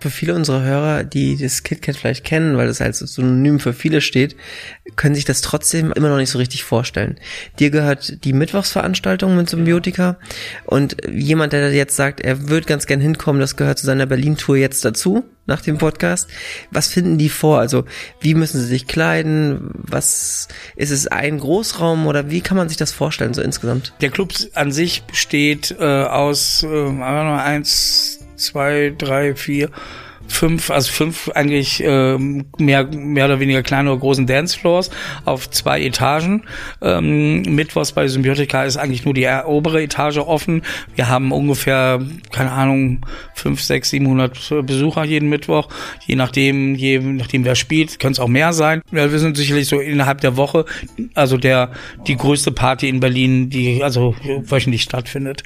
Für viele unserer Hörer, die das KitKat vielleicht kennen, weil das als Synonym für viele steht, können sich das trotzdem immer noch nicht so richtig vorstellen. Dir gehört die Mittwochsveranstaltung mit Symbiotika und jemand, der jetzt sagt, er würde ganz gern hinkommen, das gehört zu seiner Berlin-Tour jetzt dazu, nach dem Podcast. Was finden die vor? Also, wie müssen sie sich kleiden? Was, ist es ein Großraum oder wie kann man sich das vorstellen, so insgesamt? Der Club an sich besteht äh, aus äh, eins, zwei, drei, vier, fünf, also fünf eigentlich ähm, mehr, mehr oder weniger kleine oder großen Dancefloors auf zwei Etagen. Ähm, Mittwochs bei Symbiotika ist eigentlich nur die obere Etage offen. Wir haben ungefähr, keine Ahnung, fünf, sechs, 700 Besucher jeden Mittwoch. Je nachdem, je nachdem wer spielt, können es auch mehr sein. Ja, wir sind sicherlich so innerhalb der Woche, also der, die größte Party in Berlin, die also wöchentlich stattfindet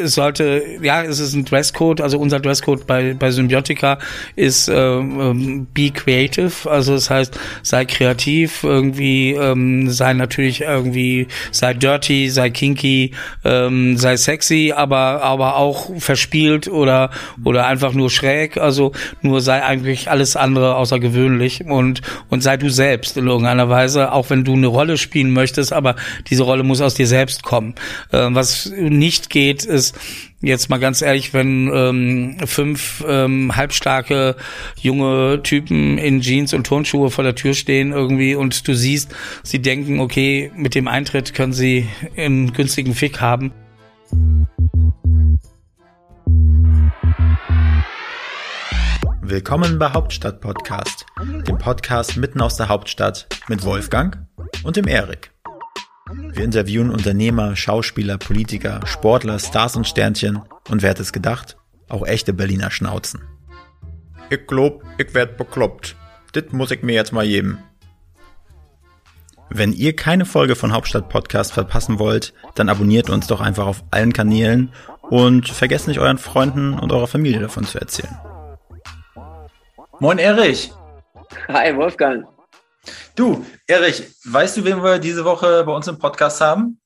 es sollte, ja, es ist ein Dresscode, also unser Dresscode bei, bei Symbiotica ist äh, ähm, be creative, also das heißt, sei kreativ, irgendwie, ähm, sei natürlich irgendwie, sei dirty, sei kinky, ähm, sei sexy, aber, aber auch verspielt oder, oder einfach nur schräg, also nur sei eigentlich alles andere außergewöhnlich und, und sei du selbst in irgendeiner Weise, auch wenn du eine Rolle spielen möchtest, aber diese Rolle muss aus dir selbst kommen. Äh, was nicht geht, ist, jetzt mal ganz ehrlich, wenn ähm, fünf ähm, halbstarke junge Typen in Jeans und Turnschuhe vor der Tür stehen irgendwie und du siehst, sie denken, okay, mit dem Eintritt können sie einen günstigen Fick haben. Willkommen bei Hauptstadt Podcast, dem Podcast mitten aus der Hauptstadt mit Wolfgang und dem Erik. Wir interviewen Unternehmer, Schauspieler, Politiker, Sportler, Stars und Sternchen und wer hätte es gedacht? Auch echte Berliner Schnauzen. Ich glaub, ich werd bekloppt. Dit muss ich mir jetzt mal geben. Wenn ihr keine Folge von Hauptstadt Podcast verpassen wollt, dann abonniert uns doch einfach auf allen Kanälen und vergesst nicht euren Freunden und eurer Familie davon zu erzählen. Moin Erich. Hi Wolfgang. Du, Erich, weißt du, wen wir diese Woche bei uns im Podcast haben?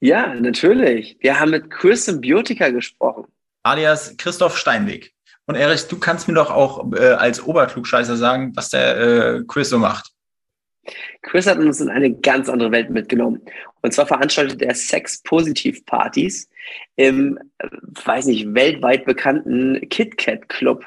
Ja, natürlich. Wir haben mit Chris Symbiotika gesprochen. Alias Christoph Steinweg. Und Erich, du kannst mir doch auch äh, als Oberklugscheißer sagen, was der äh, Chris so macht. Chris hat uns in eine ganz andere Welt mitgenommen. Und zwar veranstaltet er Sex-Positiv-Partys im, äh, weiß nicht, weltweit bekannten KitKat Club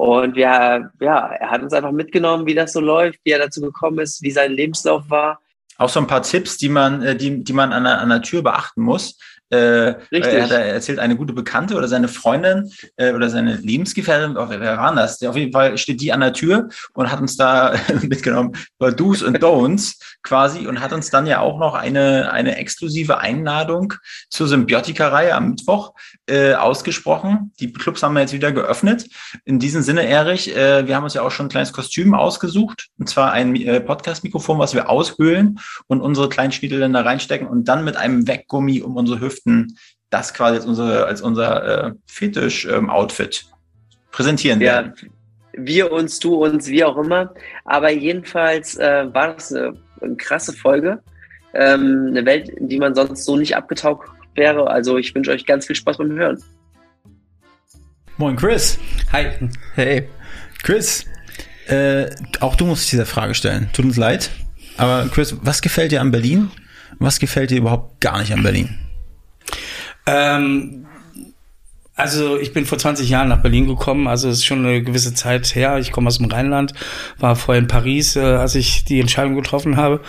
und ja, ja, er hat uns einfach mitgenommen, wie das so läuft, wie er dazu gekommen ist, wie sein Lebenslauf war. Auch so ein paar Tipps, die man, äh, die, die man an der, an der Tür beachten muss, äh, Richtig. Er hat erzählt, eine gute Bekannte oder seine Freundin äh, oder seine Lebensgefährtin, oh, wer war das? Auf jeden Fall steht die an der Tür und hat uns da mitgenommen über Do's und Don'ts quasi und hat uns dann ja auch noch eine, eine exklusive Einladung zur Symbiotika-Reihe am Mittwoch äh, ausgesprochen. Die Clubs haben wir jetzt wieder geöffnet. In diesem Sinne, Erich, äh, wir haben uns ja auch schon ein kleines Kostüm ausgesucht und zwar ein äh, Podcast-Mikrofon, was wir aushöhlen und unsere kleinen Schniedel dann da reinstecken und dann mit einem Weggummi um unsere Hüfte Hüften das quasi als, unsere, als unser äh, Fetisch-Outfit ähm, präsentieren ja, werden. Wir uns, du uns, wie auch immer. Aber jedenfalls äh, war das eine, eine krasse Folge. Ähm, eine Welt, in die man sonst so nicht abgetaucht wäre. Also ich wünsche euch ganz viel Spaß beim Hören. Moin Chris. Hi. Hey. Chris, äh, auch du musst diese Frage stellen. Tut uns leid. Aber Chris, was gefällt dir an Berlin? Was gefällt dir überhaupt gar nicht an Berlin? Ähm, also ich bin vor 20 Jahren nach Berlin gekommen, also es ist schon eine gewisse Zeit her. Ich komme aus dem Rheinland, war vorher in Paris, äh, als ich die Entscheidung getroffen habe.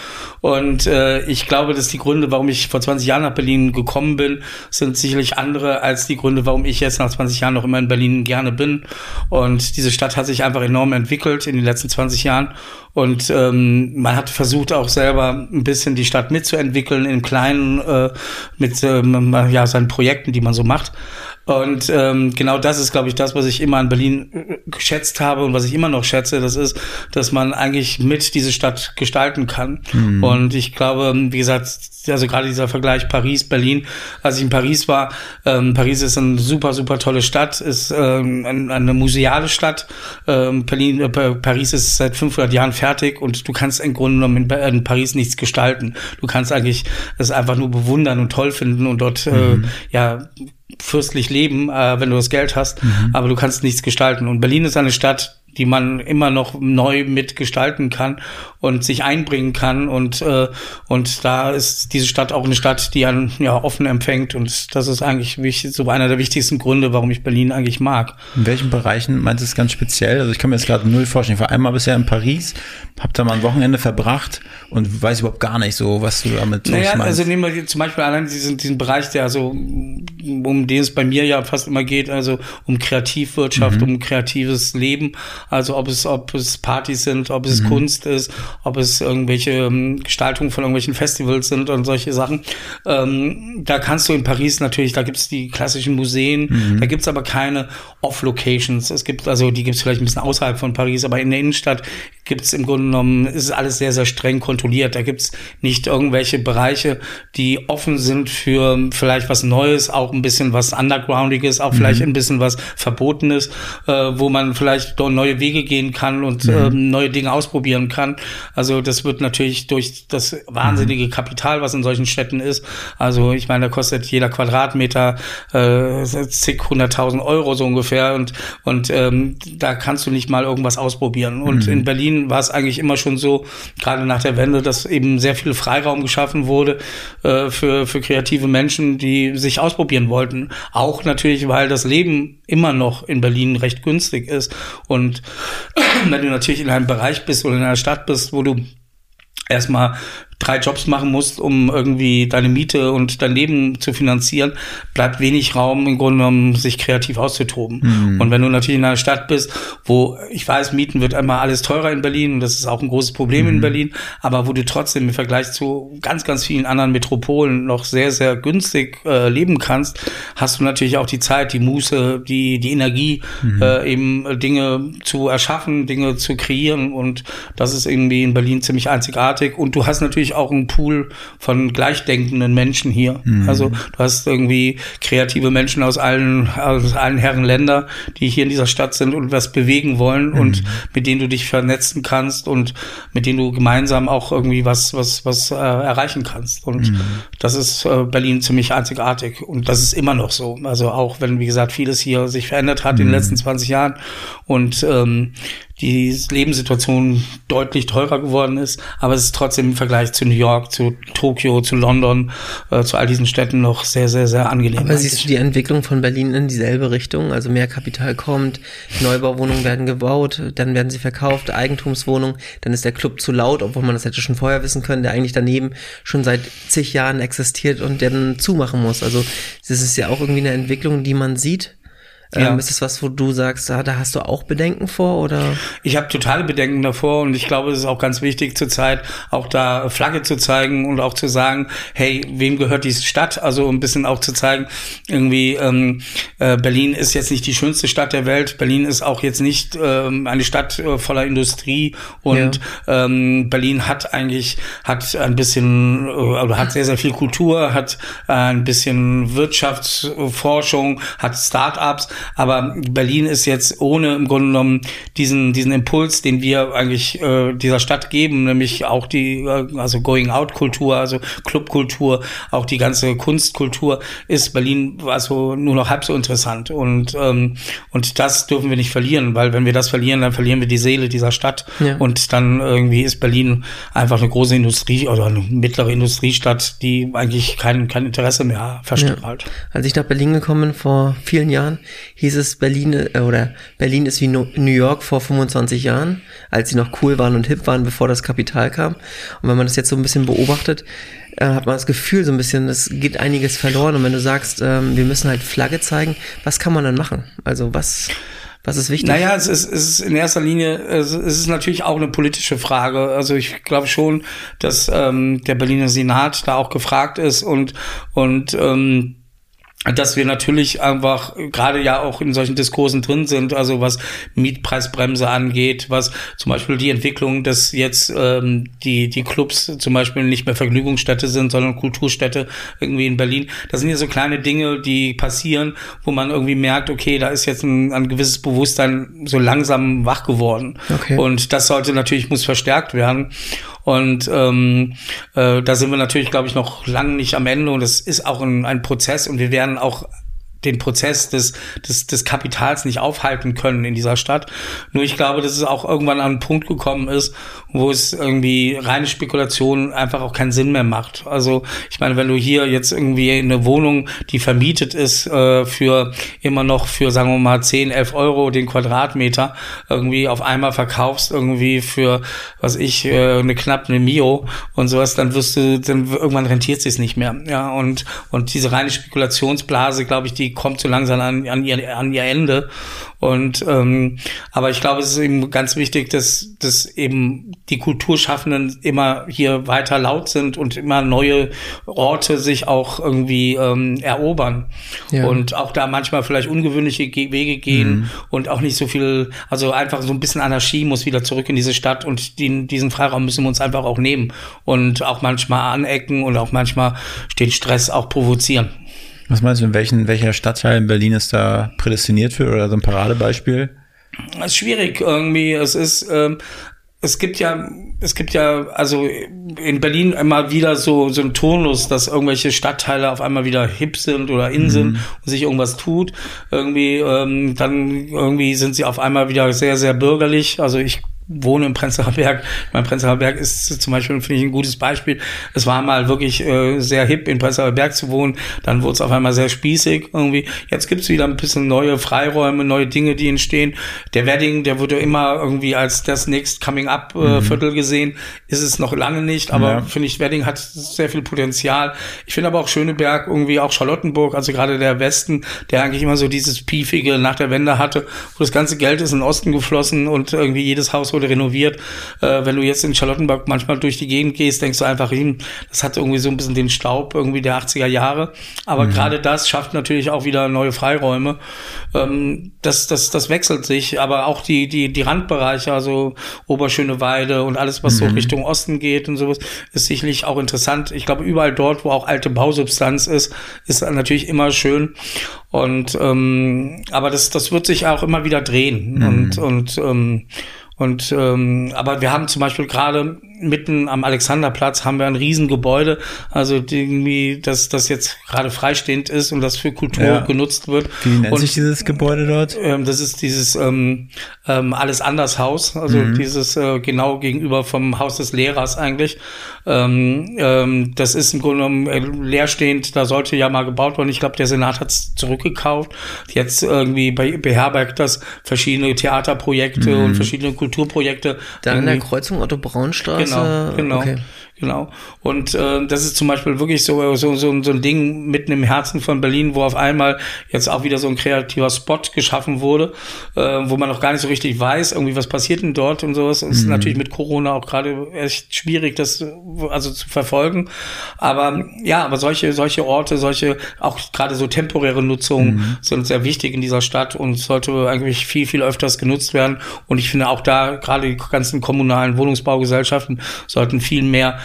Und äh, ich glaube, dass die Gründe, warum ich vor 20 Jahren nach Berlin gekommen bin, sind sicherlich andere als die Gründe, warum ich jetzt nach 20 Jahren noch immer in Berlin gerne bin. Und diese Stadt hat sich einfach enorm entwickelt in den letzten 20 Jahren. Und ähm, man hat versucht auch selber ein bisschen die Stadt mitzuentwickeln im Kleinen äh, mit ähm, ja seinen Projekten, die man so macht. Und ähm, genau das ist, glaube ich, das, was ich immer an Berlin geschätzt habe und was ich immer noch schätze. Das ist, dass man eigentlich mit diese Stadt gestalten kann. Mhm. Und ich glaube, wie gesagt, also gerade dieser Vergleich Paris, Berlin, als ich in Paris war, ähm, Paris ist eine super, super tolle Stadt, ist ähm, eine museale Stadt. Ähm, Berlin, äh, Paris ist seit 500 Jahren fertig und du kannst im Grunde genommen in, in, Paris nichts gestalten. Du kannst eigentlich es einfach nur bewundern und toll finden und dort äh, mhm. äh, ja fürstlich leben, äh, wenn du das Geld hast, mhm. aber du kannst nichts gestalten. Und Berlin ist eine Stadt, die man immer noch neu mitgestalten kann und sich einbringen kann und äh, und da ist diese Stadt auch eine Stadt, die einen ja offen empfängt und das ist eigentlich wichtig, so einer der wichtigsten Gründe, warum ich Berlin eigentlich mag. In welchen Bereichen meinst du es ganz speziell? Also ich kann mir jetzt gerade null vorstellen. Ich war einmal bisher in Paris, hab da mal ein Wochenende verbracht und weiß überhaupt gar nicht so, was du damit naja, meinst. Also nehmen wir zum Beispiel allein diesen, diesen Bereich, der also um den es bei mir ja fast immer geht, also um Kreativwirtschaft, mhm. um kreatives Leben also ob es, ob es Partys sind, ob es mhm. Kunst ist, ob es irgendwelche ähm, Gestaltungen von irgendwelchen Festivals sind und solche Sachen. Ähm, da kannst du in Paris natürlich, da gibt's die klassischen Museen, mhm. da gibt's aber keine Off-Locations. Es gibt, also die gibt's vielleicht ein bisschen außerhalb von Paris, aber in der Innenstadt gibt's im Grunde genommen, ist alles sehr, sehr streng kontrolliert. Da gibt's nicht irgendwelche Bereiche, die offen sind für vielleicht was Neues, auch ein bisschen was Undergroundiges, auch mhm. vielleicht ein bisschen was Verbotenes, äh, wo man vielleicht neue Wege gehen kann und mhm. ähm, neue Dinge ausprobieren kann. Also das wird natürlich durch das wahnsinnige mhm. Kapital, was in solchen Städten ist. Also ich meine, da kostet jeder Quadratmeter äh, zig hunderttausend Euro so ungefähr und und ähm, da kannst du nicht mal irgendwas ausprobieren. Und mhm. in Berlin war es eigentlich immer schon so, gerade nach der Wende, dass eben sehr viel Freiraum geschaffen wurde äh, für für kreative Menschen, die sich ausprobieren wollten. Auch natürlich, weil das Leben immer noch in Berlin recht günstig ist und wenn du natürlich in einem Bereich bist oder in einer Stadt bist, wo du erstmal drei Jobs machen musst, um irgendwie deine Miete und dein Leben zu finanzieren, bleibt wenig Raum im Grunde genommen, sich kreativ auszutoben. Mhm. Und wenn du natürlich in einer Stadt bist, wo ich weiß, Mieten wird einmal alles teurer in Berlin und das ist auch ein großes Problem mhm. in Berlin, aber wo du trotzdem im Vergleich zu ganz, ganz vielen anderen Metropolen noch sehr, sehr günstig äh, leben kannst, hast du natürlich auch die Zeit, die Muße, die, die Energie, mhm. äh, eben Dinge zu erschaffen, Dinge zu kreieren und das ist irgendwie in Berlin ziemlich einzigartig und du hast natürlich auch einen Pool von gleichdenkenden Menschen hier. Mhm. Also du hast irgendwie kreative Menschen aus allen, aus allen Herren Länder, die hier in dieser Stadt sind und was bewegen wollen mhm. und mit denen du dich vernetzen kannst und mit denen du gemeinsam auch irgendwie was, was, was äh, erreichen kannst. Und mhm. das ist äh, Berlin ziemlich einzigartig. Und das ist immer noch so. Also auch wenn, wie gesagt, vieles hier sich verändert hat in den mhm. letzten 20 Jahren und ähm, die Lebenssituation deutlich teurer geworden ist, aber es ist trotzdem im Vergleich zu New York, zu Tokio, zu London, äh, zu all diesen Städten noch sehr, sehr, sehr angenehm. Aber siehst du die Entwicklung von Berlin in dieselbe Richtung? Also mehr Kapital kommt, Neubauwohnungen werden gebaut, dann werden sie verkauft, Eigentumswohnungen, dann ist der Club zu laut, obwohl man das hätte schon vorher wissen können, der eigentlich daneben schon seit zig Jahren existiert und der dann zumachen muss. Also das ist ja auch irgendwie eine Entwicklung, die man sieht ja. Ähm, ist das was, wo du sagst, ah, da hast du auch Bedenken vor oder? Ich habe totale Bedenken davor und ich glaube, es ist auch ganz wichtig zur Zeit, auch da Flagge zu zeigen und auch zu sagen, hey, wem gehört diese Stadt? Also ein bisschen auch zu zeigen, irgendwie ähm, äh, Berlin ist jetzt nicht die schönste Stadt der Welt. Berlin ist auch jetzt nicht ähm, eine Stadt äh, voller Industrie und ja. ähm, Berlin hat eigentlich hat ein bisschen äh, oder hat sehr sehr viel Kultur, hat äh, ein bisschen Wirtschaftsforschung, hat Startups aber Berlin ist jetzt ohne im Grunde genommen diesen, diesen Impuls, den wir eigentlich äh, dieser Stadt geben, nämlich auch die, äh, also Going-Out-Kultur, also Clubkultur, auch die ganze Kunstkultur, ist Berlin also nur noch halb so interessant. Und, ähm, und das dürfen wir nicht verlieren, weil wenn wir das verlieren, dann verlieren wir die Seele dieser Stadt. Ja. Und dann irgendwie ist Berlin einfach eine große Industrie oder eine mittlere Industriestadt, die eigentlich kein, kein Interesse mehr verstrahlt. Ja. Als ich nach Berlin gekommen bin vor vielen Jahren, hieß es Berlin äh, oder Berlin ist wie New York vor 25 Jahren, als sie noch cool waren und hip waren, bevor das Kapital kam. Und wenn man das jetzt so ein bisschen beobachtet, äh, hat man das Gefühl so ein bisschen, es geht einiges verloren. Und wenn du sagst, ähm, wir müssen halt Flagge zeigen, was kann man dann machen? Also was was ist wichtig? Naja, es ist, es ist in erster Linie, es ist natürlich auch eine politische Frage. Also ich glaube schon, dass ähm, der Berliner Senat da auch gefragt ist und und ähm, dass wir natürlich einfach gerade ja auch in solchen Diskursen drin sind, also was Mietpreisbremse angeht, was zum Beispiel die Entwicklung, dass jetzt ähm, die die Clubs zum Beispiel nicht mehr Vergnügungsstätte sind, sondern Kulturstätte irgendwie in Berlin. Das sind ja so kleine Dinge, die passieren, wo man irgendwie merkt, okay, da ist jetzt ein, ein gewisses Bewusstsein so langsam wach geworden. Okay. Und das sollte natürlich muss verstärkt werden. Und ähm, äh, da sind wir natürlich, glaube ich, noch lange nicht am Ende. Und es ist auch ein, ein Prozess. Und wir werden auch den Prozess des, des, des Kapitals nicht aufhalten können in dieser Stadt. Nur ich glaube, dass es auch irgendwann an einen Punkt gekommen ist, wo es irgendwie reine Spekulation einfach auch keinen Sinn mehr macht. Also ich meine, wenn du hier jetzt irgendwie eine Wohnung, die vermietet ist, äh, für immer noch für, sagen wir mal, 10, 11 Euro den Quadratmeter irgendwie auf einmal verkaufst, irgendwie für, was ich, äh, eine knapp eine Mio und sowas, dann wirst du, dann irgendwann rentiert sich nicht mehr. Ja, und, und diese reine Spekulationsblase, glaube ich, die kommt so langsam an, an, ihr, an ihr Ende. Und ähm, aber ich glaube, es ist eben ganz wichtig, dass, dass eben die Kulturschaffenden immer hier weiter laut sind und immer neue Orte sich auch irgendwie ähm, erobern. Ja. Und auch da manchmal vielleicht ungewöhnliche Ge Wege gehen mhm. und auch nicht so viel, also einfach so ein bisschen Anarchie muss wieder zurück in diese Stadt und die, diesen Freiraum müssen wir uns einfach auch nehmen und auch manchmal anecken und auch manchmal den Stress auch provozieren. Was meinst du, in welchen, welcher Stadtteil in Berlin ist da prädestiniert für oder so ein Paradebeispiel? Das ist schwierig irgendwie. Es ist, ähm, es gibt ja, es gibt ja, also in Berlin immer wieder so, so ein Turnus, dass irgendwelche Stadtteile auf einmal wieder hip sind oder in sind mhm. und sich irgendwas tut. Irgendwie, ähm, dann irgendwie sind sie auf einmal wieder sehr, sehr bürgerlich. Also ich wohne im Prenzlauer Berg. Mein Prenzlauer Berg ist zum Beispiel, finde ich, ein gutes Beispiel. Es war mal wirklich äh, sehr hip, in Prenzlauer Berg zu wohnen. Dann wurde es auf einmal sehr spießig irgendwie. Jetzt gibt es wieder ein bisschen neue Freiräume, neue Dinge, die entstehen. Der Wedding, der wurde immer irgendwie als das Next Coming Up äh, mhm. Viertel gesehen. Ist es noch lange nicht, aber ja. finde ich, Wedding hat sehr viel Potenzial. Ich finde aber auch Schöneberg, irgendwie auch Charlottenburg, also gerade der Westen, der eigentlich immer so dieses Piefige nach der Wende hatte, wo das ganze Geld ist in den Osten geflossen und irgendwie jedes Haus wurde renoviert. Äh, wenn du jetzt in Charlottenburg manchmal durch die Gegend gehst, denkst du einfach, hm, das hat irgendwie so ein bisschen den Staub irgendwie der 80er Jahre. Aber mhm. gerade das schafft natürlich auch wieder neue Freiräume. Ähm, das, das, das wechselt sich, aber auch die, die, die Randbereiche, also Oberschöneweide und alles, was mhm. so Richtung Osten geht und sowas, ist sicherlich auch interessant. Ich glaube, überall dort, wo auch alte Bausubstanz ist, ist natürlich immer schön. Und ähm, aber das, das wird sich auch immer wieder drehen. Mhm. Und, und ähm, und ähm, aber wir haben zum Beispiel gerade mitten am Alexanderplatz haben wir ein Riesengebäude, also irgendwie, dass das jetzt gerade freistehend ist und das für Kultur ja. genutzt wird. Wie nennt und, sich dieses Gebäude dort? Ähm, das ist dieses ähm, ähm, alles anders Haus, also mhm. dieses äh, genau gegenüber vom Haus des Lehrers eigentlich. Ähm, ähm, das ist im Grunde genommen äh, leerstehend, da sollte ja mal gebaut werden. Ich glaube, der Senat hat es zurückgekauft. Jetzt irgendwie bei, beherbergt das verschiedene Theaterprojekte mhm. und verschiedene Kulturprojekte. Da in der Kreuzung Otto Braunstraße. Genau, genau. Okay. Genau. Und äh, das ist zum Beispiel wirklich so, so, so, so ein Ding mitten im Herzen von Berlin, wo auf einmal jetzt auch wieder so ein kreativer Spot geschaffen wurde, äh, wo man noch gar nicht so richtig weiß, irgendwie was passiert denn dort und sowas. Mhm. Ist natürlich mit Corona auch gerade echt schwierig, das also zu verfolgen. Aber ja, aber solche, solche Orte, solche auch gerade so temporäre Nutzungen mhm. sind sehr wichtig in dieser Stadt und sollte eigentlich viel, viel öfters genutzt werden. Und ich finde auch da gerade die ganzen kommunalen Wohnungsbaugesellschaften sollten viel mehr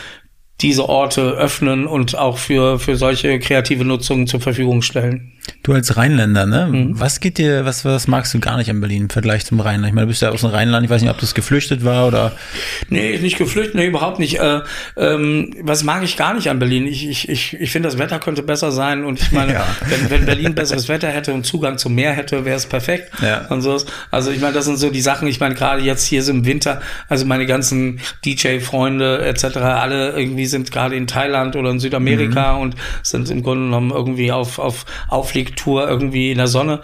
diese Orte öffnen und auch für, für solche kreative Nutzungen zur Verfügung stellen. Du als Rheinländer, ne? Mhm. Was geht dir, was, was magst du gar nicht an Berlin im Vergleich zum Rheinland? Ich meine, du bist ja aus dem Rheinland, ich weiß nicht, ob das geflüchtet war oder. Nee, nicht geflüchtet, nee, überhaupt nicht. Äh, ähm, was mag ich gar nicht an Berlin? Ich, ich, ich, ich finde, das Wetter könnte besser sein und ich meine, ja. wenn, wenn Berlin besseres Wetter hätte und Zugang zum Meer hätte, wäre es perfekt. Ja. Und so. Also ich meine, das sind so die Sachen, ich meine, gerade jetzt hier so im Winter, also meine ganzen DJ-Freunde etc., alle irgendwie sind gerade in Thailand oder in Südamerika mhm. und sind im Grunde genommen irgendwie auf, auf, auf Ausfliegtour irgendwie in der Sonne.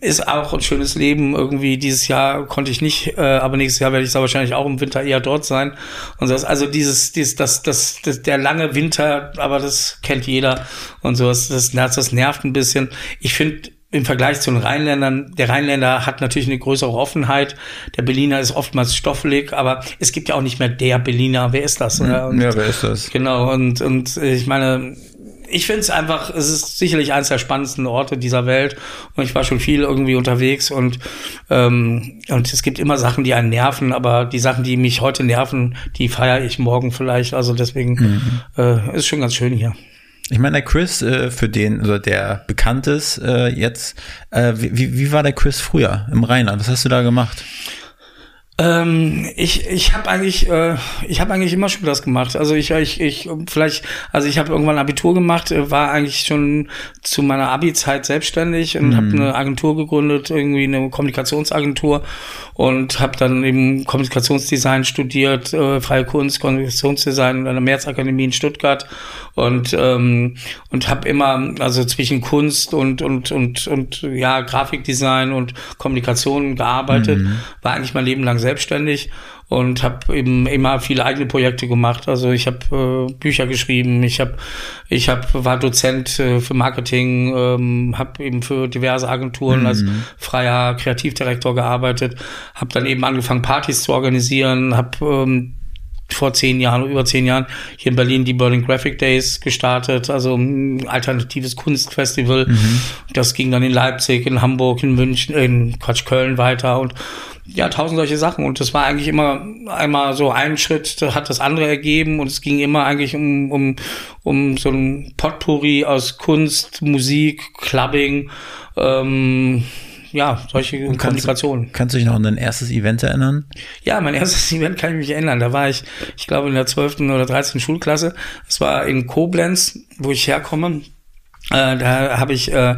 Ist auch ein schönes Leben. Irgendwie dieses Jahr konnte ich nicht, äh, aber nächstes Jahr werde ich da wahrscheinlich auch im Winter eher dort sein. Und das, also dieses, dieses, das, das, das, der lange Winter, aber das kennt jeder und so. Das, das, das nervt ein bisschen. Ich finde, im Vergleich zu den Rheinländern, der Rheinländer hat natürlich eine größere Offenheit. Der Berliner ist oftmals stoffelig, aber es gibt ja auch nicht mehr der Berliner. Wer ist das? Und, ja, wer ist das? Genau, und, und ich meine, ich finde es einfach, es ist sicherlich eines der spannendsten Orte dieser Welt und ich war schon viel irgendwie unterwegs und ähm, und es gibt immer Sachen, die einen nerven, aber die Sachen, die mich heute nerven, die feiere ich morgen vielleicht. Also deswegen mhm. äh, ist schon ganz schön hier. Ich meine, der Chris, äh, für den, also der bekannt ist äh, jetzt, äh, wie, wie war der Chris früher im Rheinland? Was hast du da gemacht? Ähm, ich ich habe eigentlich äh, ich habe eigentlich immer schon das gemacht. Also ich ich ich vielleicht also ich habe irgendwann Abitur gemacht, äh, war eigentlich schon zu meiner Abi-Zeit selbstständig und mhm. habe eine Agentur gegründet, irgendwie eine Kommunikationsagentur und habe dann eben Kommunikationsdesign studiert, äh, freie Kunst, Kommunikationsdesign an der Märzakademie in Stuttgart und ähm, und habe immer also zwischen Kunst und und und und ja Grafikdesign und Kommunikation gearbeitet, mhm. war eigentlich mein Leben lang selbstständig und habe eben immer viele eigene Projekte gemacht. Also ich habe äh, Bücher geschrieben, ich habe ich hab, war Dozent äh, für Marketing, ähm, habe eben für diverse Agenturen mhm. als freier Kreativdirektor gearbeitet, habe dann eben angefangen Partys zu organisieren, habe ähm, vor zehn Jahren, über zehn Jahren hier in Berlin die Berlin Graphic Days gestartet, also ein alternatives Kunstfestival. Mhm. Das ging dann in Leipzig, in Hamburg, in München, in Quatsch, Köln weiter und ja, tausend solche Sachen. Und das war eigentlich immer einmal so ein Schritt, das hat das andere ergeben und es ging immer eigentlich um, um, um so ein Potpourri aus Kunst, Musik, Clubbing, ähm, ja, solche und Kommunikationen. Kannst du dich noch an dein erstes Event erinnern? Ja, mein erstes Event kann ich mich erinnern. Da war ich, ich glaube, in der 12. oder 13. Schulklasse. Das war in Koblenz, wo ich herkomme. Äh, da habe ich äh,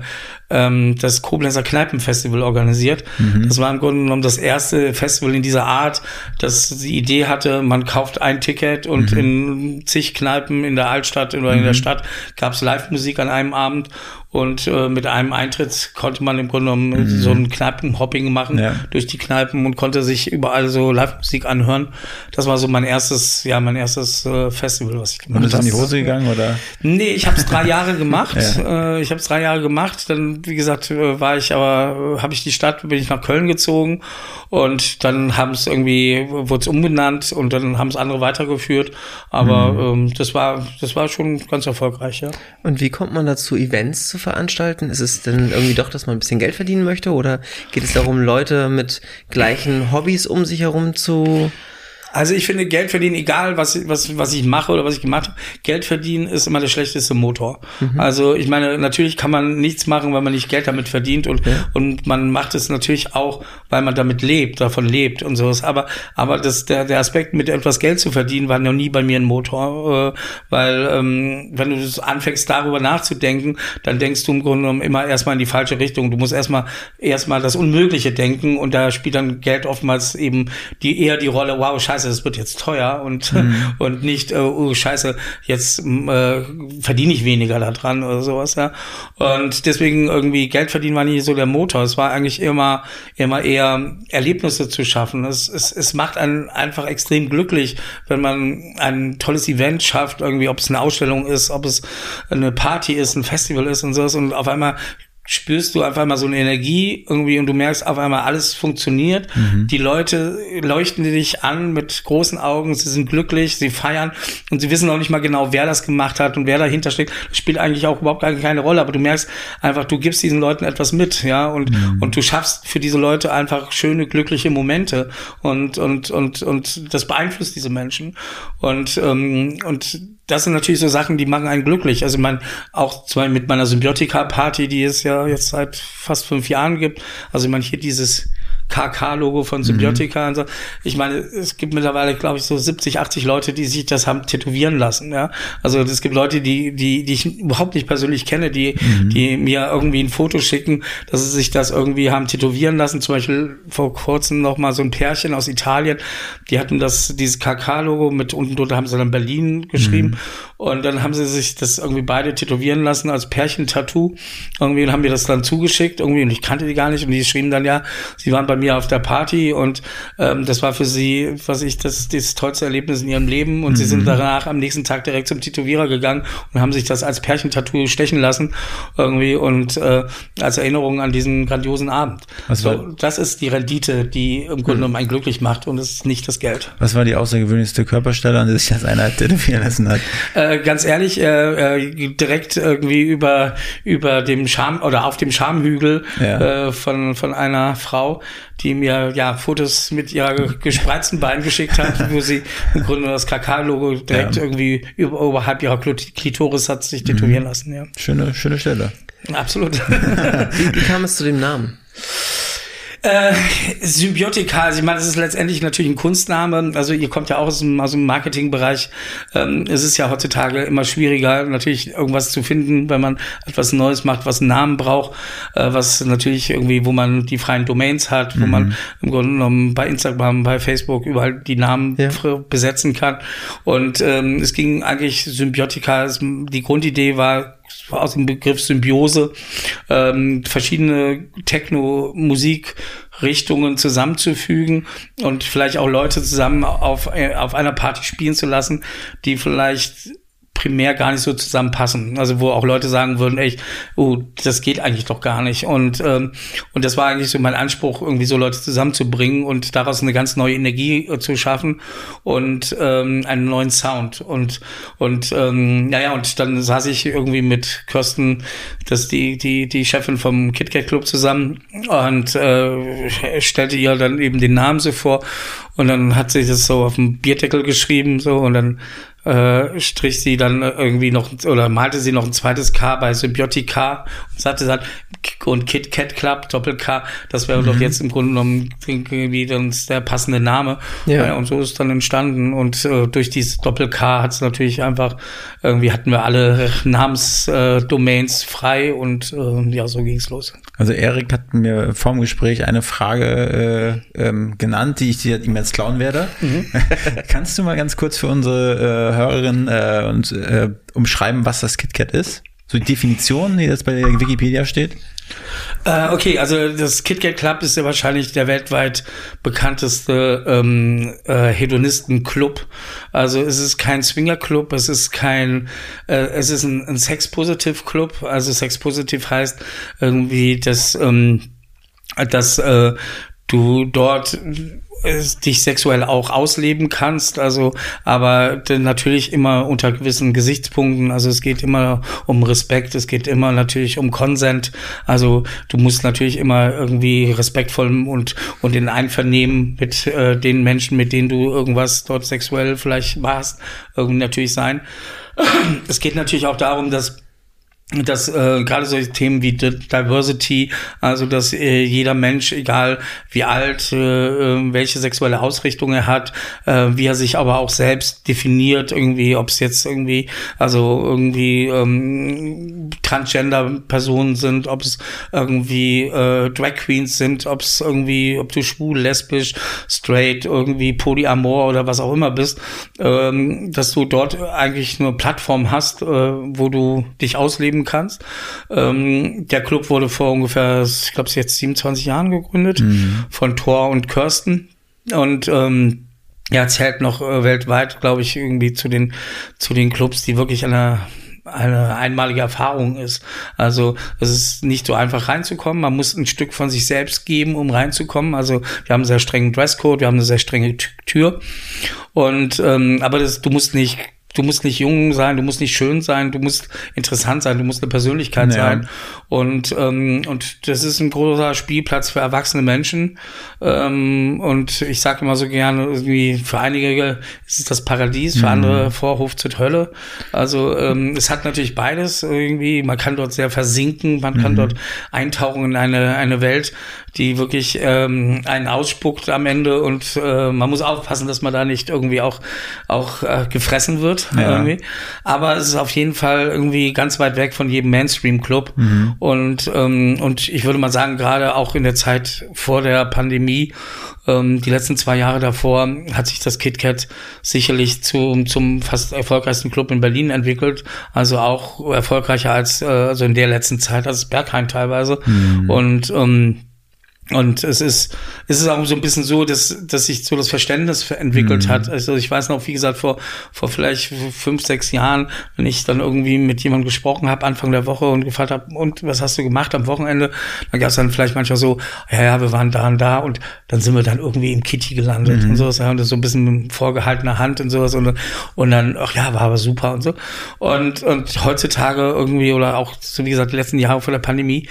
ähm, das Koblenzer Kneipenfestival organisiert. Mhm. Das war im Grunde genommen das erste Festival in dieser Art, das die Idee hatte, man kauft ein Ticket und mhm. in zig Kneipen in der Altstadt oder in der mhm. Stadt gab es Live-Musik an einem Abend und äh, mit einem Eintritt konnte man im Grunde genommen mhm. so ein Kneipenhopping machen ja. durch die Kneipen und konnte sich überall so Live-Musik anhören. Das war so mein erstes, ja, mein erstes äh, Festival, was ich gemacht habe. Und ist in die Hose gegangen, oder? Nee, ich habe es drei Jahre gemacht. ja. äh, ich habe es drei Jahre gemacht. Dann, wie gesagt, äh, war ich aber, äh, habe ich die Stadt, bin ich nach Köln gezogen und dann haben es irgendwie, wurde es umbenannt und dann haben es andere weitergeführt. Aber mhm. ähm, das war, das war schon ganz erfolgreich, ja. Und wie kommt man dazu, Events zu veranstalten? Ist es denn irgendwie doch, dass man ein bisschen Geld verdienen möchte? Oder geht es darum, Leute mit gleichen Hobbys um sich herum zu also ich finde, Geld verdienen, egal was, was, was ich mache oder was ich gemacht habe, Geld verdienen ist immer der schlechteste Motor. Mhm. Also ich meine, natürlich kann man nichts machen, weil man nicht Geld damit verdient und, ja. und man macht es natürlich auch, weil man damit lebt, davon lebt und sowas. Aber, aber das, der, der Aspekt, mit etwas Geld zu verdienen, war noch nie bei mir ein Motor, äh, weil ähm, wenn du anfängst, darüber nachzudenken, dann denkst du im Grunde genommen immer erstmal in die falsche Richtung. Du musst erstmal erstmal das Unmögliche denken und da spielt dann Geld oftmals eben die eher die Rolle, wow, scheiße, scheiße, es wird jetzt teuer und, mhm. und nicht, äh, oh scheiße, jetzt äh, verdiene ich weniger daran oder sowas, ja. Und deswegen irgendwie Geld verdienen war nicht so der Motor. Es war eigentlich immer, immer eher Erlebnisse zu schaffen. Es, es, es macht einen einfach extrem glücklich, wenn man ein tolles Event schafft, irgendwie, ob es eine Ausstellung ist, ob es eine Party ist, ein Festival ist und sowas und auf einmal spürst du einfach mal so eine Energie irgendwie und du merkst auf einmal, alles funktioniert. Mhm. Die Leute leuchten dich an mit großen Augen, sie sind glücklich, sie feiern und sie wissen auch nicht mal genau, wer das gemacht hat und wer dahinter steckt. Das spielt eigentlich auch überhaupt keine Rolle, aber du merkst einfach, du gibst diesen Leuten etwas mit, ja, und, mhm. und du schaffst für diese Leute einfach schöne, glückliche Momente und, und, und, und das beeinflusst diese Menschen und, ähm, und das sind natürlich so Sachen, die machen einen glücklich. Also man auch zwar mit meiner Symbiotika-Party, die es ja jetzt seit fast fünf Jahren gibt. Also man hier dieses KK-Logo von Symbiotika mhm. und so. Ich meine, es gibt mittlerweile, glaube ich, so 70, 80 Leute, die sich das haben tätowieren lassen, ja. Also es gibt Leute, die, die, die ich überhaupt nicht persönlich kenne, die, mhm. die mir irgendwie ein Foto schicken, dass sie sich das irgendwie haben tätowieren lassen. Zum Beispiel vor kurzem noch mal so ein Pärchen aus Italien, die hatten das, dieses KK-Logo mit unten drunter haben sie dann Berlin geschrieben. Mhm. Und dann haben sie sich das irgendwie beide tätowieren lassen als Pärchen-Tattoo. Irgendwie und haben mir das dann zugeschickt, irgendwie, und ich kannte die gar nicht. Und die schrieben dann, ja, sie waren bei mir auf der Party und ähm, das war für sie, was ich, das, das tollste Erlebnis in ihrem Leben. Und mhm. sie sind mhm. danach am nächsten Tag direkt zum Tätowierer gegangen und haben sich das als Pärchen-Tattoo stechen lassen. Irgendwie und äh, als Erinnerung an diesen grandiosen Abend. Was so, das ist die Rendite, die im Grunde genommen einen glücklich macht und es ist nicht das Geld. Was war die außergewöhnlichste Körperstelle, an der sich das einer tätowieren lassen hat? Äh, ganz ehrlich, äh, äh, direkt irgendwie über, über dem Scham oder auf dem Schamhügel ja. äh, von, von einer Frau, die mir ja Fotos mit ihrer gespreizten Bein geschickt hat, wo sie im Grunde das KK-Logo direkt ja. irgendwie über, oberhalb ihrer Klitoris hat sich tätowieren mhm. lassen. Ja. Schöne, schöne Stelle. Absolut. wie, wie kam es zu dem Namen? Äh, Symbiotika, also ich meine, es ist letztendlich natürlich ein Kunstname. Also ihr kommt ja auch aus dem, aus dem Marketingbereich. Ähm, es ist ja heutzutage immer schwieriger, natürlich irgendwas zu finden, wenn man etwas Neues macht, was einen Namen braucht, äh, was natürlich irgendwie, wo man die freien Domains hat, mhm. wo man im Grunde genommen bei Instagram, bei Facebook überall die Namen ja. besetzen kann. Und ähm, es ging eigentlich Symbiotika, die Grundidee war aus dem Begriff Symbiose ähm, verschiedene Techno-Musik-Richtungen zusammenzufügen und vielleicht auch Leute zusammen auf, äh, auf einer Party spielen zu lassen, die vielleicht primär gar nicht so zusammenpassen. Also wo auch Leute sagen würden, ey, oh, das geht eigentlich doch gar nicht. Und ähm, und das war eigentlich so mein Anspruch, irgendwie so Leute zusammenzubringen und daraus eine ganz neue Energie äh, zu schaffen und ähm, einen neuen Sound. Und und ähm, naja, und dann saß ich irgendwie mit Kirsten, das die die die Chefin vom KitKat Club zusammen und äh, stellte ihr dann eben den Namen so vor und dann hat sie das so auf dem Bierdeckel geschrieben so und dann äh, strich sie dann irgendwie noch oder malte sie noch ein zweites K bei Symbiotica und sagte dann und Kit Kat Club Doppel K, das wäre mhm. doch jetzt im Grunde genommen irgendwie dann der passende Name. Ja. ja. und so ist dann entstanden und äh, durch dieses Doppel K hat es natürlich einfach irgendwie hatten wir alle Namensdomains äh, frei und äh, ja, so ging's los. Also Erik hat mir vorm Gespräch eine Frage äh, ähm, genannt, die ich dir ihm jetzt klauen werde. Mhm. Kannst du mal ganz kurz für unsere äh, Hörerinnen äh, und, äh, umschreiben, was das KitKat ist? So die Definition, die jetzt bei Wikipedia steht? Äh, okay, also das KitKat Club ist ja wahrscheinlich der weltweit bekannteste ähm, äh, Hedonisten-Club. Also es ist kein Swinger-Club, es ist kein, äh, es ist ein, ein Sex-Positive-Club. Also Sex-Positive heißt irgendwie, dass, ähm, dass äh, du dort dich sexuell auch ausleben kannst, also aber natürlich immer unter gewissen Gesichtspunkten, also es geht immer um Respekt, es geht immer natürlich um Consent, also du musst natürlich immer irgendwie respektvoll und und in Einvernehmen mit äh, den Menschen, mit denen du irgendwas dort sexuell vielleicht warst, irgendwie natürlich sein. Es geht natürlich auch darum, dass dass äh, gerade solche Themen wie Diversity, also dass äh, jeder Mensch, egal wie alt, äh, äh, welche sexuelle Ausrichtung er hat, äh, wie er sich aber auch selbst definiert, irgendwie, ob es jetzt irgendwie, also irgendwie ähm, Transgender-Personen sind, ob es irgendwie äh, Drag Queens sind, ob es irgendwie, ob du schwul, lesbisch, straight, irgendwie polyamor oder was auch immer bist, ähm, dass du dort eigentlich eine Plattform hast, äh, wo du dich ausleben leben kannst. Ähm, der Club wurde vor ungefähr, ich glaube, jetzt 27 Jahren gegründet mhm. von Thor und Kirsten. Und ähm, ja, zählt noch äh, weltweit, glaube ich, irgendwie zu den zu den Clubs, die wirklich eine eine einmalige Erfahrung ist. Also es ist nicht so einfach reinzukommen. Man muss ein Stück von sich selbst geben, um reinzukommen. Also wir haben einen sehr strengen Dresscode, wir haben eine sehr strenge Tür. Und ähm, aber das, du musst nicht du musst nicht jung sein, du musst nicht schön sein, du musst interessant sein, du musst eine Persönlichkeit ja. sein. Und, ähm, und das ist ein großer Spielplatz für erwachsene Menschen. Ähm, und ich sage immer so gerne, irgendwie für einige ist es das Paradies, für mhm. andere Vorhof zur Hölle. Also ähm, es hat natürlich beides irgendwie. Man kann dort sehr versinken, man kann mhm. dort eintauchen in eine, eine Welt, die wirklich ähm, einen ausspuckt am Ende und äh, man muss aufpassen, dass man da nicht irgendwie auch auch äh, gefressen wird ja. irgendwie. Aber es ist auf jeden Fall irgendwie ganz weit weg von jedem Mainstream-Club mhm. und ähm, und ich würde mal sagen gerade auch in der Zeit vor der Pandemie ähm, die letzten zwei Jahre davor hat sich das KitKat sicherlich zu, zum fast erfolgreichsten Club in Berlin entwickelt. Also auch erfolgreicher als äh, also in der letzten Zeit als Bergheim teilweise. Mhm. Und ähm, und es ist, es ist auch so ein bisschen so, dass, dass sich so das Verständnis entwickelt mhm. hat. Also ich weiß noch, wie gesagt, vor, vor vielleicht fünf, sechs Jahren, wenn ich dann irgendwie mit jemandem gesprochen habe, Anfang der Woche und gefragt habe, und was hast du gemacht am Wochenende? Dann gab es dann vielleicht manchmal so, ja, ja, wir waren da und da und dann sind wir dann irgendwie im Kitty gelandet mhm. und sowas, ja, und das so ein bisschen mit vorgehaltener Hand und sowas und, und dann, ach ja, war aber super und so. Und, und heutzutage irgendwie, oder auch, so wie gesagt, die letzten Jahre vor der Pandemie,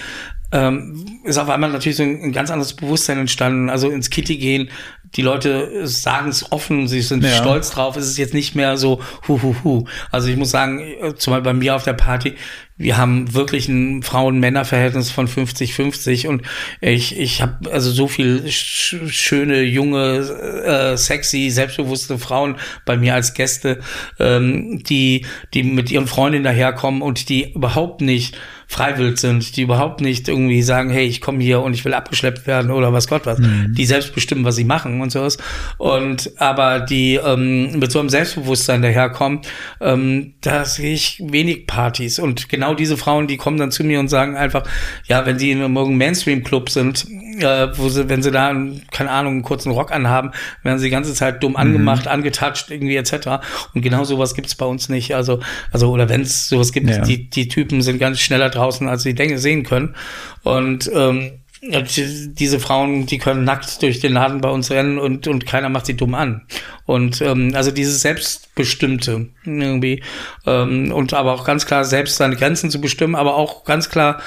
ähm, ist auf einmal natürlich so ein, ein, ganz anderes Bewusstsein entstanden. Also ins Kitty gehen die Leute sagen es offen, sie sind ja. stolz drauf. Es ist jetzt nicht mehr so hu hu hu. Also ich muss sagen, zumal bei mir auf der Party, wir haben wirklich ein Frauen-Männer-Verhältnis von 50-50 und ich, ich habe also so viel sch schöne, junge, äh, sexy, selbstbewusste Frauen bei mir als Gäste, ähm, die, die mit ihren Freundinnen daherkommen und die überhaupt nicht freiwillig sind, die überhaupt nicht irgendwie sagen, hey, ich komme hier und ich will abgeschleppt werden oder was Gott was, mhm. die selbst bestimmen, was sie machen und sowas. Und aber die ähm, mit so einem Selbstbewusstsein daherkommen, ähm, da sehe ich wenig Partys. Und genau diese Frauen, die kommen dann zu mir und sagen einfach, ja, wenn sie in einem Mainstream-Club sind, äh, wo sie, wenn sie da, keine Ahnung, einen kurzen Rock anhaben, werden sie die ganze Zeit dumm mhm. angemacht, mhm. angetatscht, irgendwie etc. Und genau sowas gibt's bei uns nicht. Also, also oder wenn es sowas gibt, ja. die, die Typen sind ganz schneller draußen, als sie denken, sehen können. Und ähm, diese Frauen, die können nackt durch den Laden bei uns rennen und, und keiner macht sie dumm an. Und ähm, also dieses Selbstbestimmte irgendwie ähm, und aber auch ganz klar selbst seine Grenzen zu bestimmen, aber auch ganz klar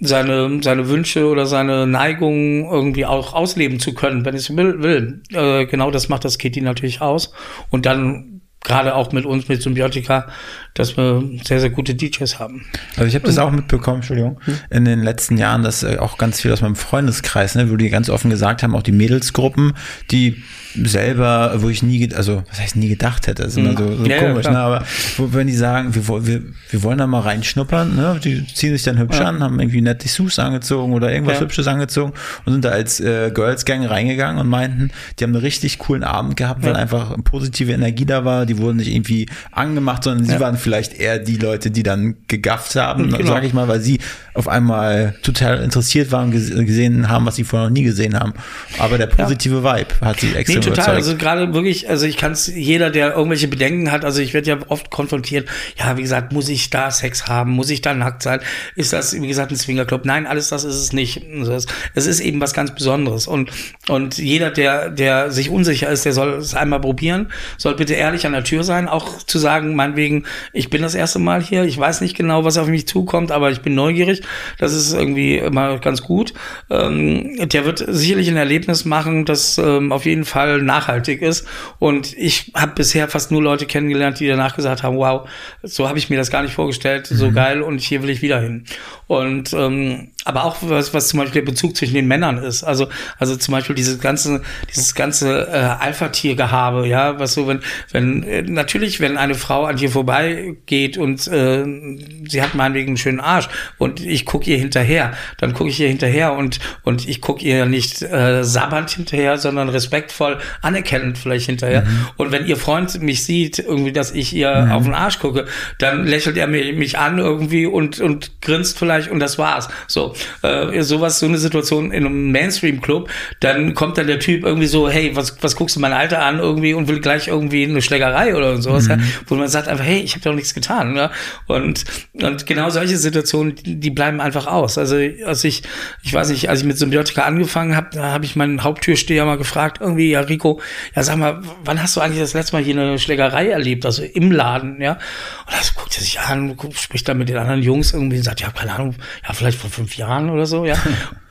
seine, seine Wünsche oder seine Neigungen irgendwie auch ausleben zu können, wenn es will. will. Äh, genau das macht das Kitty natürlich aus. Und dann gerade auch mit uns, mit Symbiotika, dass wir sehr, sehr gute DJs haben. Also ich habe das auch mitbekommen, Entschuldigung, hm? in den letzten Jahren, dass äh, auch ganz viel aus meinem Freundeskreis, ne, wo die ganz offen gesagt haben, auch die Mädelsgruppen, die selber, wo ich nie, also was heißt nie gedacht hätte, ist immer so, so ja, komisch, ja, ne? aber wo, wenn die sagen, wir, wir, wir wollen da mal reinschnuppern, ne? die ziehen sich dann hübsch ja. an, haben irgendwie nette Dessous angezogen oder irgendwas Hübsches angezogen und sind da als äh, Girls Gang reingegangen und meinten, die haben einen richtig coolen Abend gehabt, weil einfach positive Energie da war, die wurden nicht irgendwie angemacht, sondern sie waren vielleicht eher die Leute, die dann gegafft haben, genau. sage ich mal, weil sie auf einmal total interessiert waren gesehen haben, was sie vorher noch nie gesehen haben. Aber der positive Vibe hat sie extrem nee, total. Also gerade wirklich, also ich kann es, jeder, der irgendwelche Bedenken hat, also ich werde ja oft konfrontiert, ja, wie gesagt, muss ich da Sex haben? Muss ich da nackt sein? Ist das, wie gesagt, ein Swingerclub? Nein, alles das ist es nicht. Es ist eben was ganz Besonderes. Und, und jeder, der, der sich unsicher ist, der soll es einmal probieren, soll bitte ehrlich an der Tür sein, auch zu sagen, meinetwegen, ich bin das erste Mal hier, ich weiß nicht genau, was auf mich zukommt, aber ich bin neugierig. Das ist irgendwie immer ganz gut. Ähm, der wird sicherlich ein Erlebnis machen, das ähm, auf jeden Fall nachhaltig ist. Und ich habe bisher fast nur Leute kennengelernt, die danach gesagt haben, wow, so habe ich mir das gar nicht vorgestellt, so mhm. geil und hier will ich wieder hin. Und ähm, aber auch was, was zum Beispiel der Bezug zwischen den Männern ist. Also, also zum Beispiel dieses ganze, dieses ganze äh, Alpha-Tier-Gehabe, ja, was so, wenn, wenn, äh, natürlich, wenn eine Frau an dir vorbeigeht und äh, sie hat meinetwegen einen schönen Arsch und ich gucke ihr hinterher, dann gucke ich ihr hinterher und, und ich gucke ihr nicht äh, sabbernd hinterher, sondern respektvoll, anerkennend vielleicht hinterher. Mhm. Und wenn ihr Freund mich sieht, irgendwie, dass ich ihr mhm. auf den Arsch gucke, dann lächelt er mich an irgendwie und, und grinst vielleicht und das war's. So äh, sowas, so eine Situation in einem Mainstream-Club, dann kommt dann der Typ irgendwie so, hey, was, was guckst du mein Alter an irgendwie und will gleich irgendwie eine Schlägerei oder sowas, mhm. ja, wo man sagt einfach, hey, ich habe doch nichts getan. Ja? Und, und genau solche Situationen, die, die bleiben einfach aus. Also als ich, ich weiß nicht, als ich mit Symbiotika angefangen habe, da habe ich meinen Haupttürsteher mal gefragt, irgendwie, ja, Rico, ja, sag mal, wann hast du eigentlich das letzte Mal hier eine Schlägerei erlebt, also im Laden, ja? Und das guckt er sich an, spricht dann mit den anderen Jungs irgendwie und sagt, ja, keine Ahnung, ja, vielleicht vor fünf Jahren Jahren oder so, ja.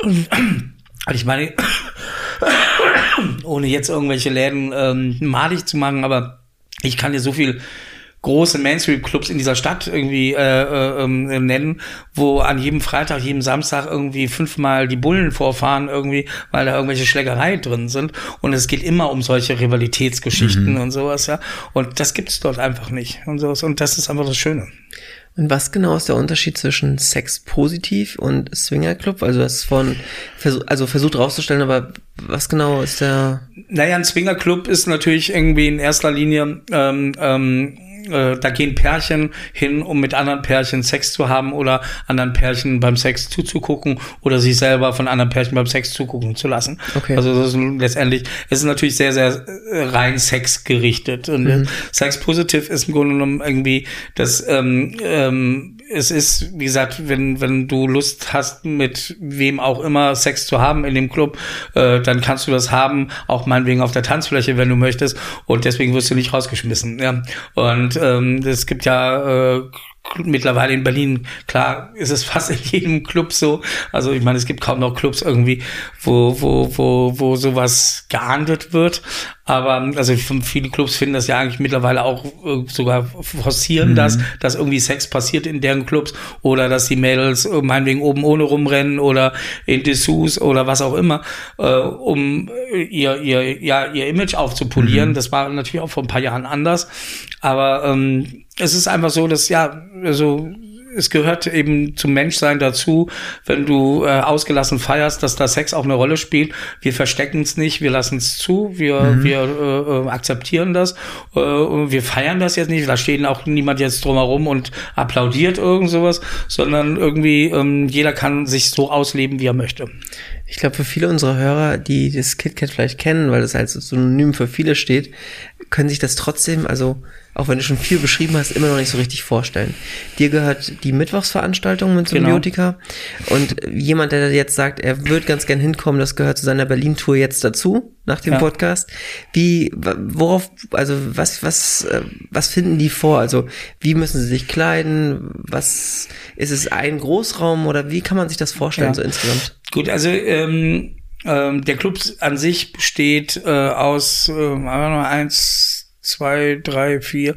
Und, also ich meine, ohne jetzt irgendwelche Läden ähm, malig zu machen, aber ich kann dir so viel große Mainstream-Clubs in dieser Stadt irgendwie äh, äh, äh, nennen, wo an jedem Freitag, jedem Samstag irgendwie fünfmal die Bullen vorfahren irgendwie, weil da irgendwelche Schlägereien drin sind. Und es geht immer um solche Rivalitätsgeschichten mhm. und sowas, ja. Und das gibt's dort einfach nicht und sowas. Und das ist einfach das Schöne. Und was genau ist der Unterschied zwischen Sex positiv und Swinger Club? Also das von also versucht rauszustellen, aber was genau ist der? Naja, ein Swinger Club ist natürlich irgendwie in erster Linie ähm, ähm, äh, da gehen Pärchen hin, um mit anderen Pärchen Sex zu haben oder anderen Pärchen beim Sex zuzugucken oder sich selber von anderen Pärchen beim Sex zugucken zu lassen. Okay. Also das ist letztendlich, es ist natürlich sehr, sehr äh, rein Sex gerichtet. Und mhm. Sex positiv ist im Grunde genommen irgendwie das ähm, ähm, es ist, wie gesagt, wenn, wenn du Lust hast, mit wem auch immer Sex zu haben in dem Club, äh, dann kannst du das haben, auch meinetwegen auf der Tanzfläche, wenn du möchtest. Und deswegen wirst du nicht rausgeschmissen. Ja. Und ähm, es gibt ja äh, mittlerweile in Berlin, klar, ist es fast in jedem Club so. Also ich meine, es gibt kaum noch Clubs irgendwie, wo, wo, wo, wo sowas geahndet wird. Aber also viele Clubs finden das ja eigentlich mittlerweile auch äh, sogar forcieren mhm. das, dass irgendwie Sex passiert in deren Clubs oder dass die Mädels äh, meinetwegen oben ohne rumrennen oder in Dessous oder was auch immer, äh, um ihr, ihr, ja, ihr Image aufzupolieren. Mhm. Das war natürlich auch vor ein paar Jahren anders. Aber ähm, es ist einfach so, dass ja, also es gehört eben zum Menschsein dazu, wenn du äh, ausgelassen feierst, dass da Sex auch eine Rolle spielt. Wir verstecken es nicht, wir lassen es zu, wir, mhm. wir äh, äh, akzeptieren das, äh, wir feiern das jetzt nicht, da steht auch niemand jetzt drumherum und applaudiert irgend sowas, sondern irgendwie ähm, jeder kann sich so ausleben, wie er möchte. Ich glaube, für viele unserer Hörer, die das KitKat vielleicht kennen, weil das als Synonym für viele steht, können sich das trotzdem, also auch wenn du schon viel beschrieben hast, immer noch nicht so richtig vorstellen. Dir gehört die Mittwochsveranstaltung mit. Symbiotika genau. und jemand, der jetzt sagt, er würde ganz gern hinkommen, das gehört zu seiner Berlin-Tour jetzt dazu, nach dem ja. Podcast. Wie, worauf, also was, was, äh, was finden die vor? Also wie müssen sie sich kleiden? Was, ist es ein Großraum oder wie kann man sich das vorstellen ja. so insgesamt? Gut, also ähm, ähm, der Club an sich besteht äh, aus äh, eins, zwei, drei, vier,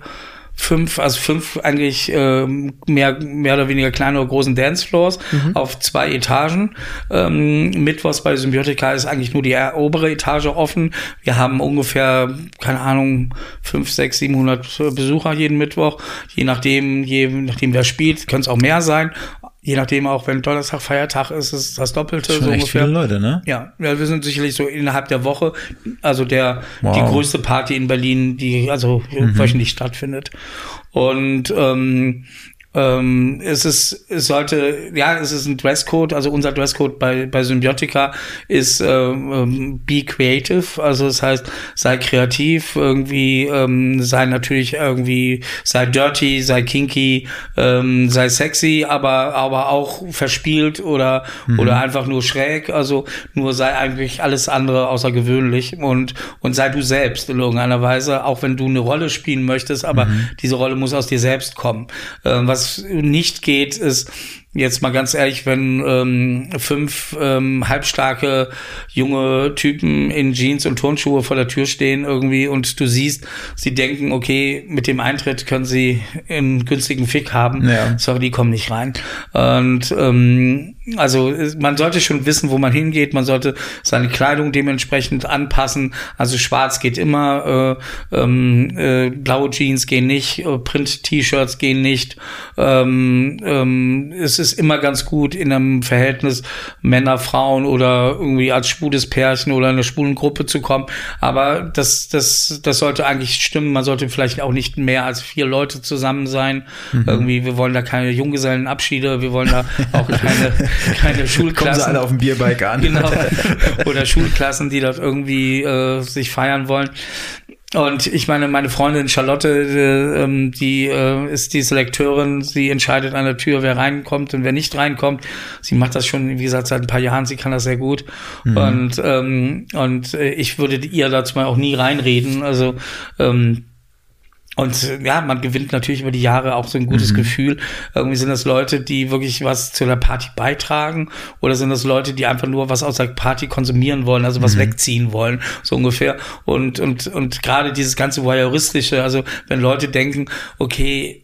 fünf, also fünf eigentlich äh, mehr, mehr oder weniger kleine oder großen Dancefloors mhm. auf zwei Etagen. Ähm, Mittwochs bei Symbiotika ist eigentlich nur die obere Etage offen. Wir haben ungefähr, keine Ahnung, fünf, sechs, siebenhundert Besucher jeden Mittwoch. Je nachdem, je nachdem wer spielt, können es auch mehr sein. Je nachdem auch, wenn Donnerstag Feiertag ist, ist das Doppelte. Schon so echt ungefähr. viele Leute, ne? Ja, ja, wir sind sicherlich so innerhalb der Woche, also der wow. die größte Party in Berlin, die also mhm. wöchentlich stattfindet. Und ähm, ähm, es ist, es sollte, ja, es ist ein Dresscode. Also unser Dresscode bei, bei Symbiotica ist ähm, be creative. Also das heißt, sei kreativ, irgendwie, ähm, sei natürlich irgendwie, sei dirty, sei kinky, ähm, sei sexy, aber, aber auch verspielt oder, mhm. oder einfach nur schräg. Also nur sei eigentlich alles andere außergewöhnlich und, und sei du selbst in irgendeiner Weise, auch wenn du eine Rolle spielen möchtest, aber mhm. diese Rolle muss aus dir selbst kommen. Ähm, was nicht geht, ist, jetzt mal ganz ehrlich, wenn ähm, fünf ähm, halbstarke junge Typen in Jeans und Turnschuhe vor der Tür stehen irgendwie und du siehst, sie denken, okay, mit dem Eintritt können sie einen günstigen Fick haben. Ja. Sorry, die kommen nicht rein. Und ähm, also man sollte schon wissen, wo man hingeht. Man sollte seine Kleidung dementsprechend anpassen. Also schwarz geht immer, äh, ähm, äh, blaue Jeans gehen nicht, äh, Print-T-Shirts gehen nicht. Ähm, ähm, es ist immer ganz gut in einem Verhältnis Männer, Frauen oder irgendwie als schwules Pärchen oder eine schwulen Gruppe zu kommen. Aber das, das, das sollte eigentlich stimmen. Man sollte vielleicht auch nicht mehr als vier Leute zusammen sein. Mhm. Irgendwie, wir wollen da keine Junggesellenabschiede, wir wollen da auch keine, keine Schulklassen. Kommen sie alle auf dem Bierbike an. Genau. Oder Schulklassen, die dort irgendwie äh, sich feiern wollen. Und ich meine, meine Freundin Charlotte, äh, ähm, die äh, ist die Selekteurin, sie entscheidet an der Tür, wer reinkommt und wer nicht reinkommt. Sie macht das schon, wie gesagt, seit ein paar Jahren, sie kann das sehr gut. Mhm. Und, ähm, und äh, ich würde ihr dazu mal auch nie reinreden. Also ähm, und ja, man gewinnt natürlich über die Jahre auch so ein gutes mhm. Gefühl. Irgendwie sind das Leute, die wirklich was zu der Party beitragen oder sind das Leute, die einfach nur was aus der Party konsumieren wollen, also was mhm. wegziehen wollen, so ungefähr. Und, und, und gerade dieses ganze Voyeuristische, also wenn Leute denken, okay,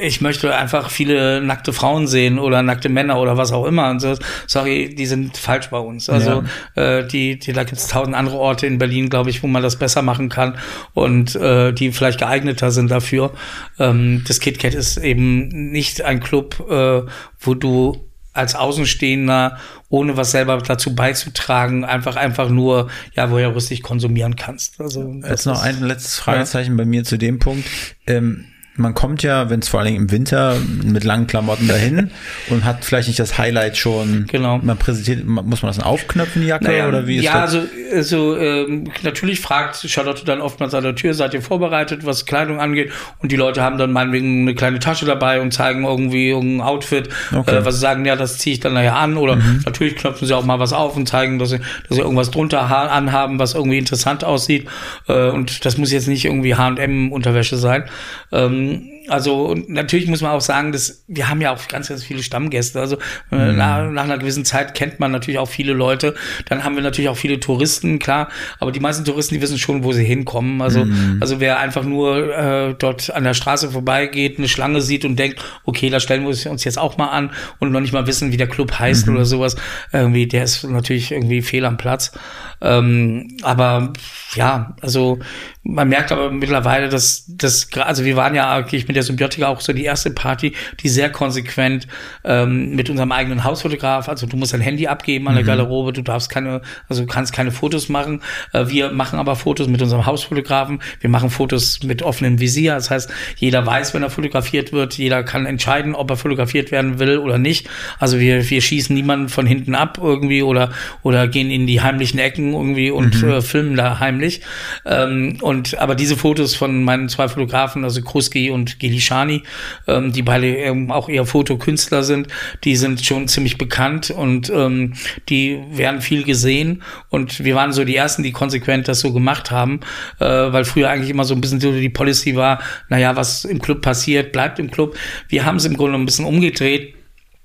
ich möchte einfach viele nackte Frauen sehen oder nackte Männer oder was auch immer. Und so, sorry, die sind falsch bei uns. Also ja. äh, die, die, da gibt es tausend andere Orte in Berlin, glaube ich, wo man das besser machen kann und äh, die vielleicht geeigneter sind dafür. Ähm, das KitKat ist eben nicht ein Club, äh, wo du als Außenstehender, ohne was selber dazu beizutragen, einfach einfach nur, ja, voyeuristisch konsumieren kannst. Also, Jetzt noch ein letztes Fragezeichen ja. bei mir zu dem Punkt. Ähm, man kommt ja, wenn es vor allen Dingen im Winter mit langen Klamotten dahin und hat vielleicht nicht das Highlight schon. Genau. Man präsentiert, muss man das dann aufknöpfen, die Jacke naja, oder wie ist ja, das? Ja, also, also ähm, natürlich fragt Charlotte dann oftmals an der Tür, seid ihr vorbereitet, was Kleidung angeht? Und die Leute haben dann meinetwegen eine kleine Tasche dabei und zeigen irgendwie irgendein Outfit, okay. äh, was sie sagen, ja, das ziehe ich dann nachher an. Oder mhm. natürlich knöpfen sie auch mal was auf und zeigen, dass sie, dass sie irgendwas drunter anhaben, was irgendwie interessant aussieht. Äh, und das muss jetzt nicht irgendwie H&M-Unterwäsche sein. Ähm, Ähm, also natürlich muss man auch sagen, dass wir haben ja auch ganz, ganz viele Stammgäste. Also äh, mhm. nach, nach, einer gewissen Zeit kennt man natürlich auch viele Leute. Dann haben wir natürlich auch viele Touristen, klar. Aber die meisten Touristen, die wissen schon, wo sie hinkommen. Also, mhm. also wer einfach nur äh, dort an der Straße vorbeigeht, eine Schlange sieht und denkt, okay, da stellen wir uns jetzt auch mal an und noch nicht mal wissen, wie der Club heißt mhm. oder sowas, irgendwie, der ist natürlich irgendwie fehl am Platz. Ähm, aber ja, also man merkt aber mittlerweile, dass das, also wir waren ja eigentlich mit der Symbiotika auch so die erste Party, die sehr konsequent ähm, mit unserem eigenen Hausfotograf, also du musst dein Handy abgeben an der mhm. Garderobe, du darfst keine, also du kannst keine Fotos machen. Äh, wir machen aber Fotos mit unserem Hausfotografen, wir machen Fotos mit offenem Visier, das heißt, jeder weiß, wenn er fotografiert wird, jeder kann entscheiden, ob er fotografiert werden will oder nicht. Also wir, wir schießen niemanden von hinten ab irgendwie oder, oder gehen in die heimlichen Ecken irgendwie und mhm. äh, filmen da heimlich. Ähm, und aber diese Fotos von meinen zwei Fotografen, also Kruski und Gelishani, ähm, die beide ähm, auch eher Fotokünstler sind, die sind schon ziemlich bekannt und ähm, die werden viel gesehen. Und wir waren so die ersten, die konsequent das so gemacht haben, äh, weil früher eigentlich immer so ein bisschen so die Policy war, naja, was im Club passiert, bleibt im Club. Wir haben es im Grunde ein bisschen umgedreht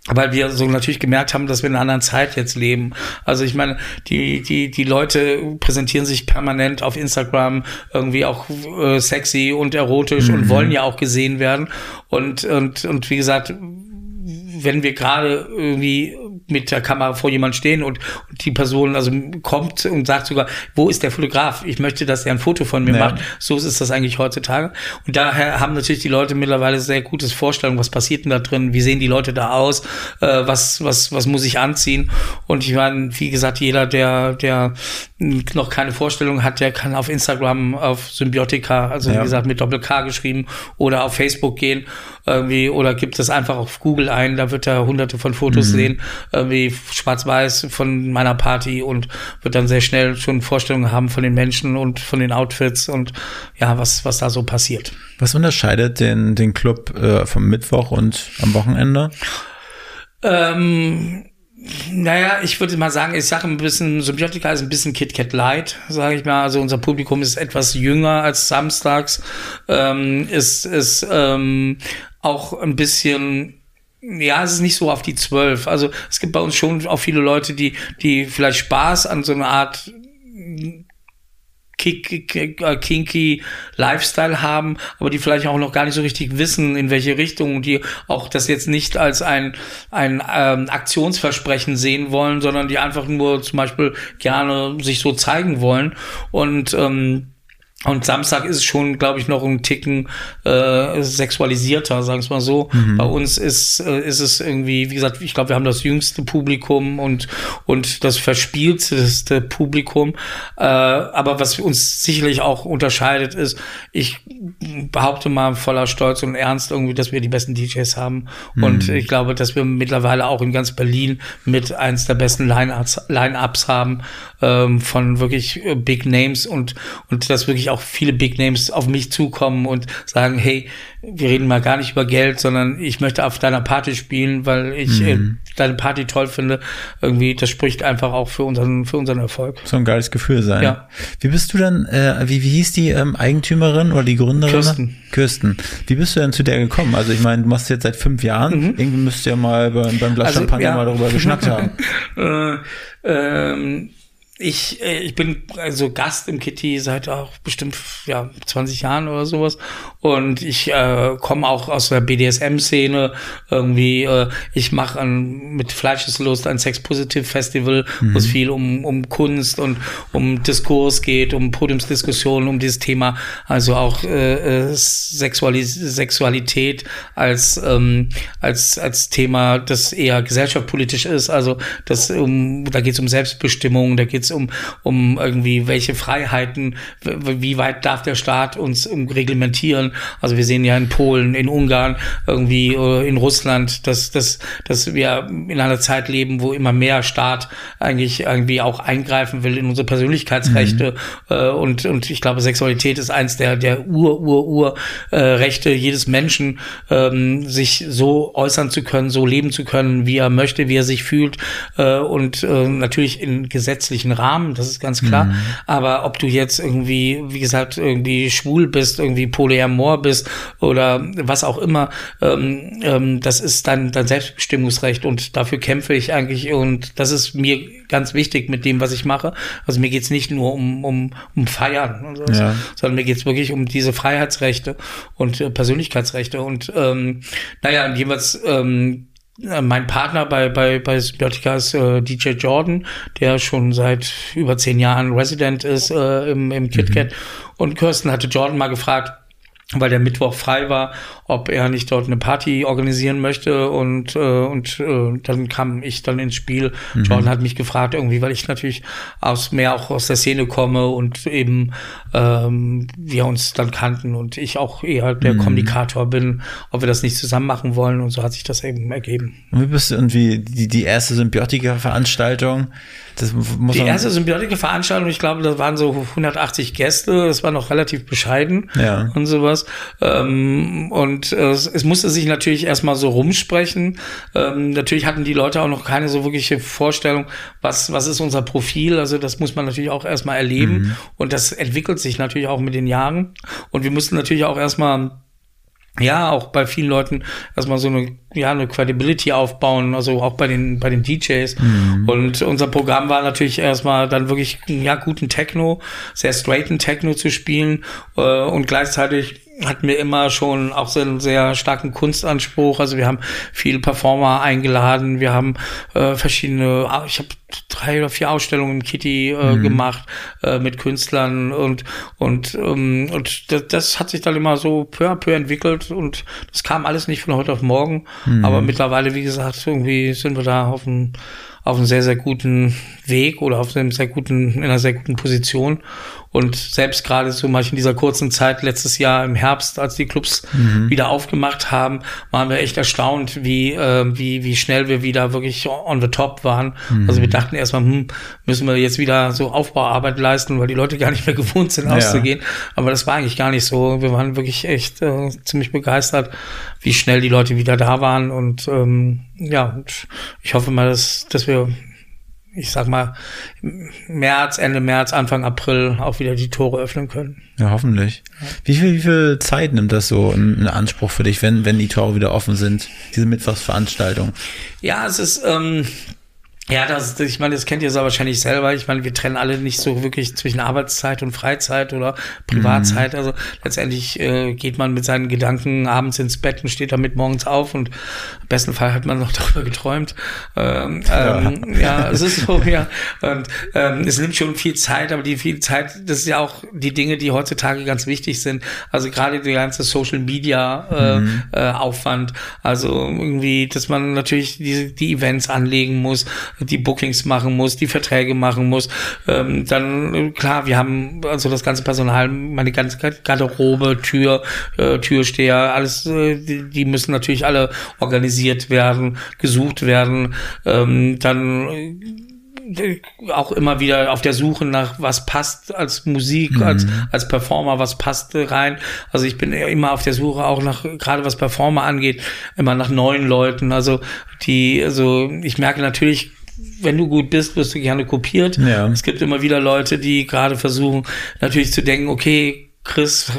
weil wir so natürlich gemerkt haben, dass wir in einer anderen Zeit jetzt leben. Also ich meine, die die die Leute präsentieren sich permanent auf Instagram irgendwie auch äh, sexy und erotisch mhm. und wollen ja auch gesehen werden und und und wie gesagt, wenn wir gerade irgendwie mit der Kamera vor jemand stehen und, und, die Person also kommt und sagt sogar, wo ist der Fotograf? Ich möchte, dass er ein Foto von mir ja. macht. So ist das eigentlich heutzutage. Und daher haben natürlich die Leute mittlerweile sehr gutes Vorstellung, was passiert denn da drin, wie sehen die Leute da aus, äh, was, was, was muss ich anziehen? Und ich meine, wie gesagt, jeder, der, der noch keine Vorstellung hat, der kann auf Instagram, auf Symbiotika, also ja. wie gesagt, mit Doppel K geschrieben oder auf Facebook gehen irgendwie oder gibt es einfach auf Google ein, da wird er hunderte von Fotos mhm. sehen, irgendwie schwarz-weiß von meiner Party und wird dann sehr schnell schon Vorstellungen haben von den Menschen und von den Outfits und ja, was, was da so passiert. Was unterscheidet den, den Club äh, vom Mittwoch und am Wochenende? Ähm, naja, ich würde mal sagen, ich sage ein bisschen, Symbiotika ist ein bisschen KitKat Light, sage ich mal. Also unser Publikum ist etwas jünger als samstags, ähm, ist, ist ähm, auch ein bisschen ja, es ist nicht so auf die zwölf. Also es gibt bei uns schon auch viele Leute, die, die vielleicht Spaß an so einer Art kinky Lifestyle haben, aber die vielleicht auch noch gar nicht so richtig wissen, in welche Richtung, die auch das jetzt nicht als ein, ein ähm, Aktionsversprechen sehen wollen, sondern die einfach nur zum Beispiel gerne sich so zeigen wollen. Und ähm, und Samstag ist schon, glaube ich, noch ein Ticken äh, sexualisierter, sagen wir mal so. Mhm. Bei uns ist, äh, ist es irgendwie, wie gesagt, ich glaube, wir haben das jüngste Publikum und, und das verspielteste Publikum. Äh, aber was uns sicherlich auch unterscheidet, ist, ich behaupte mal voller Stolz und Ernst irgendwie, dass wir die besten DJs haben. Mhm. Und ich glaube, dass wir mittlerweile auch in ganz Berlin mit eins der besten Line-Ups Line haben ähm, von wirklich äh, Big Names und, und dass wirklich auch viele Big Names auf mich zukommen und sagen, hey, wir reden mal gar nicht über Geld, sondern ich möchte auf deiner Party spielen, weil ich äh, mhm. äh, deine Party toll finde. Irgendwie, das spricht einfach auch für unseren, für unseren Erfolg. So ein geiles Gefühl sein. Ja. Wie bist du dann, äh, wie, wie hieß die ähm, Eigentümerin oder die Gründerin? Kirsten. Kirsten. Wie bist du denn zu der gekommen? Also ich meine, du machst jetzt seit fünf Jahren. Mhm. Irgendwie müsst ihr mal beim, beim Glas also, Champagner ja. mal darüber geschnackt haben. äh, ähm, ich, äh, ich bin also Gast im Kitty seit auch bestimmt ja 20 Jahren oder sowas und ich äh, komme auch aus der BDSM-Szene irgendwie. Äh, ich mache mit Fleischeslust ein Sex-Positive Festival, mhm. wo es viel um, um Kunst und um Diskurs geht, um Podiumsdiskussionen, um dieses Thema, also auch äh, äh Sexualis Sexualität als ähm, als als Thema, das eher gesellschaftspolitisch ist. Also das um da geht es um Selbstbestimmung, da geht geht es um, um irgendwie welche Freiheiten, wie weit darf der Staat uns reglementieren. Also wir sehen ja in Polen, in Ungarn, irgendwie äh, in Russland, dass, dass, dass wir in einer Zeit leben, wo immer mehr Staat eigentlich irgendwie auch eingreifen will in unsere Persönlichkeitsrechte. Mhm. Äh, und, und ich glaube, Sexualität ist eins der, der Ur, Ur, Ur äh, Rechte jedes Menschen, ähm, sich so äußern zu können, so leben zu können, wie er möchte, wie er sich fühlt. Äh, und äh, natürlich in gesetzlichen Rahmen, das ist ganz klar. Mhm. Aber ob du jetzt irgendwie, wie gesagt, irgendwie schwul bist, irgendwie polyamor bist oder was auch immer, ähm, ähm, das ist dann dein Selbstbestimmungsrecht und dafür kämpfe ich eigentlich und das ist mir ganz wichtig mit dem, was ich mache. Also mir geht's nicht nur um, um, um Feiern, so, ja. sondern mir geht's wirklich um diese Freiheitsrechte und äh, Persönlichkeitsrechte und ähm, naja, jeweils ähm, äh, mein Partner bei, bei, bei Symbiotica ist äh, DJ Jordan, der schon seit über zehn Jahren Resident ist äh, im, im KitKat. Mhm. Und Kirsten hatte Jordan mal gefragt, weil der Mittwoch frei war, ob er nicht dort eine Party organisieren möchte und äh, und äh, dann kam ich dann ins Spiel. Mhm. Jordan hat mich gefragt irgendwie, weil ich natürlich aus mehr auch aus der Szene komme und eben ähm, wir uns dann kannten und ich auch eher der mhm. Kommunikator bin, ob wir das nicht zusammen machen wollen und so hat sich das eben ergeben. Und wie bist du irgendwie die die erste Symbiotika-Veranstaltung? Das muss die erste Symbiotika-Veranstaltung, ich glaube, da waren so 180 Gäste, das war noch relativ bescheiden ja. und sowas. Ähm, und äh, es, musste sich natürlich erstmal so rumsprechen. Ähm, natürlich hatten die Leute auch noch keine so wirkliche Vorstellung, was, was ist unser Profil. Also das muss man natürlich auch erstmal erleben. Mhm. Und das entwickelt sich natürlich auch mit den Jahren. Und wir mussten natürlich auch erstmal ja, auch bei vielen Leuten erstmal so eine, ja, eine Credibility aufbauen, also auch bei den, bei den DJs. Mhm. Und unser Programm war natürlich erstmal dann wirklich, ja, guten Techno, sehr straighten Techno zu spielen, äh, und gleichzeitig hatten wir immer schon auch so einen sehr starken Kunstanspruch. Also wir haben viele Performer eingeladen, wir haben äh, verschiedene, ich habe drei oder vier Ausstellungen im Kitty äh, mhm. gemacht äh, mit Künstlern und und ähm, und das, das, hat sich dann immer so peu à peu entwickelt und das kam alles nicht von heute auf morgen. Mhm. Aber mittlerweile, wie gesagt, irgendwie sind wir da auf einem auf einem sehr, sehr guten Weg oder auf einem sehr guten, in einer sehr guten Position. Und selbst gerade so mal in dieser kurzen Zeit letztes Jahr im Herbst, als die Clubs mhm. wieder aufgemacht haben, waren wir echt erstaunt, wie, äh, wie, wie schnell wir wieder wirklich on the top waren. Mhm. Also wir dachten erstmal, hm, müssen wir jetzt wieder so Aufbauarbeit leisten, weil die Leute gar nicht mehr gewohnt sind, ja. auszugehen. Aber das war eigentlich gar nicht so. Wir waren wirklich echt äh, ziemlich begeistert, wie schnell die Leute wieder da waren. Und ähm, ja, und ich hoffe mal, dass, dass wir ich sag mal, März, Ende März, Anfang April auch wieder die Tore öffnen können. Ja, hoffentlich. Wie viel, wie viel Zeit nimmt das so in Anspruch für dich, wenn, wenn die Tore wieder offen sind, diese Mittwochsveranstaltung? Ja, es ist, ähm, ja, das, ich meine, das kennt ihr so wahrscheinlich selber. Ich meine, wir trennen alle nicht so wirklich zwischen Arbeitszeit und Freizeit oder Privatzeit. Mhm. Also letztendlich äh, geht man mit seinen Gedanken abends ins Bett und steht damit morgens auf und im besten Fall hat man noch darüber geträumt. Ähm, ja. Ähm, ja, es ist so, ja. Und ähm, es nimmt schon viel Zeit, aber die viel Zeit, das ist ja auch die Dinge, die heutzutage ganz wichtig sind. Also gerade die ganze Social Media äh, mhm. äh, Aufwand. Also irgendwie, dass man natürlich die, die Events anlegen muss die Bookings machen muss, die Verträge machen muss. Ähm, dann, klar, wir haben also das ganze Personal, meine ganze Garderobe, Tür, äh, Türsteher, alles, äh, die, die, müssen natürlich alle organisiert werden, gesucht werden. Ähm, dann äh, auch immer wieder auf der Suche nach was passt als Musik, mhm. als, als Performer, was passt rein. Also ich bin immer auf der Suche auch nach, gerade was Performer angeht, immer nach neuen Leuten. Also die, also ich merke natürlich, wenn du gut bist, wirst du gerne kopiert. Ja. Es gibt immer wieder Leute, die gerade versuchen, natürlich zu denken, okay, Chris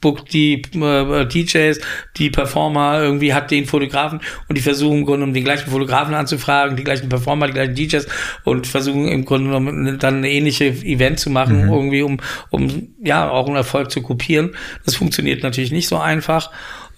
bookt die äh, DJs, die Performer, irgendwie hat den Fotografen und die versuchen im Grunde um den gleichen Fotografen anzufragen, die gleichen Performer, die gleichen DJs und versuchen im Grunde genommen dann eine ähnliche Event zu machen, mhm. irgendwie um, um ja auch einen Erfolg zu kopieren. Das funktioniert natürlich nicht so einfach.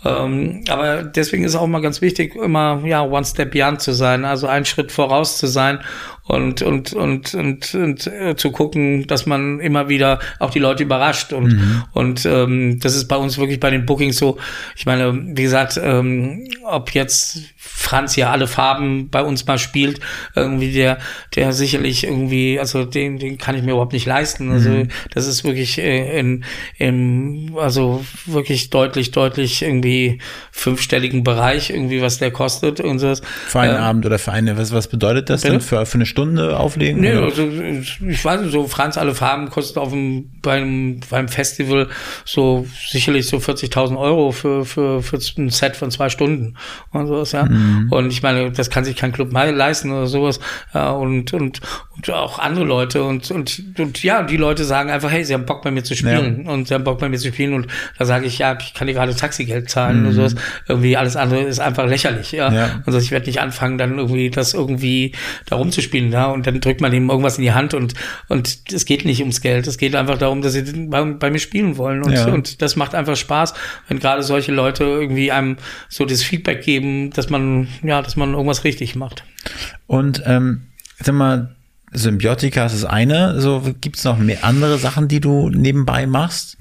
Ähm, aber deswegen ist auch mal ganz wichtig, immer ja one step beyond zu sein, also einen Schritt voraus zu sein und und und und, und äh, zu gucken, dass man immer wieder auch die Leute überrascht und mhm. und ähm, das ist bei uns wirklich bei den Bookings so. Ich meine, wie gesagt, ähm, ob jetzt Franz ja alle Farben bei uns mal spielt, irgendwie der der sicherlich irgendwie, also den den kann ich mir überhaupt nicht leisten. Also mhm. das ist wirklich äh, in im also wirklich deutlich deutlich irgendwie fünfstelligen Bereich irgendwie was der kostet und so. Für einen äh, Abend oder für eine was was bedeutet das bitte? denn für für eine Stunde auflegen? Nee, also, ich weiß nicht, so Franz alle Farben kostet auf dem, beim, beim Festival so sicherlich so 40.000 Euro für, für, für ein Set von zwei Stunden und sowas, ja. Mhm. Und ich meine, das kann sich kein Club leisten oder sowas. Ja, und, und, und auch andere Leute und, und, und ja, die Leute sagen einfach, hey, sie haben Bock bei mir zu spielen ja. und sie haben Bock bei mir zu spielen und da sage ich, ja, ich kann dir gerade Taxigeld zahlen mhm. und sowas. Irgendwie alles andere ist einfach lächerlich, ja. ja. Also ich werde nicht anfangen, dann irgendwie das irgendwie da rumzuspielen, ja. Und dann drückt man ihm irgendwas in die Hand und, und es geht nicht ums Geld. Es geht einfach darum, dass sie bei, bei mir spielen wollen. Und, ja. und das macht einfach Spaß, wenn gerade solche Leute irgendwie einem so das Feedback geben, dass man, ja, dass man irgendwas richtig macht. Und ähm, sag mal, Symbiotika ist das eine. So gibt es noch mehr andere Sachen, die du nebenbei machst?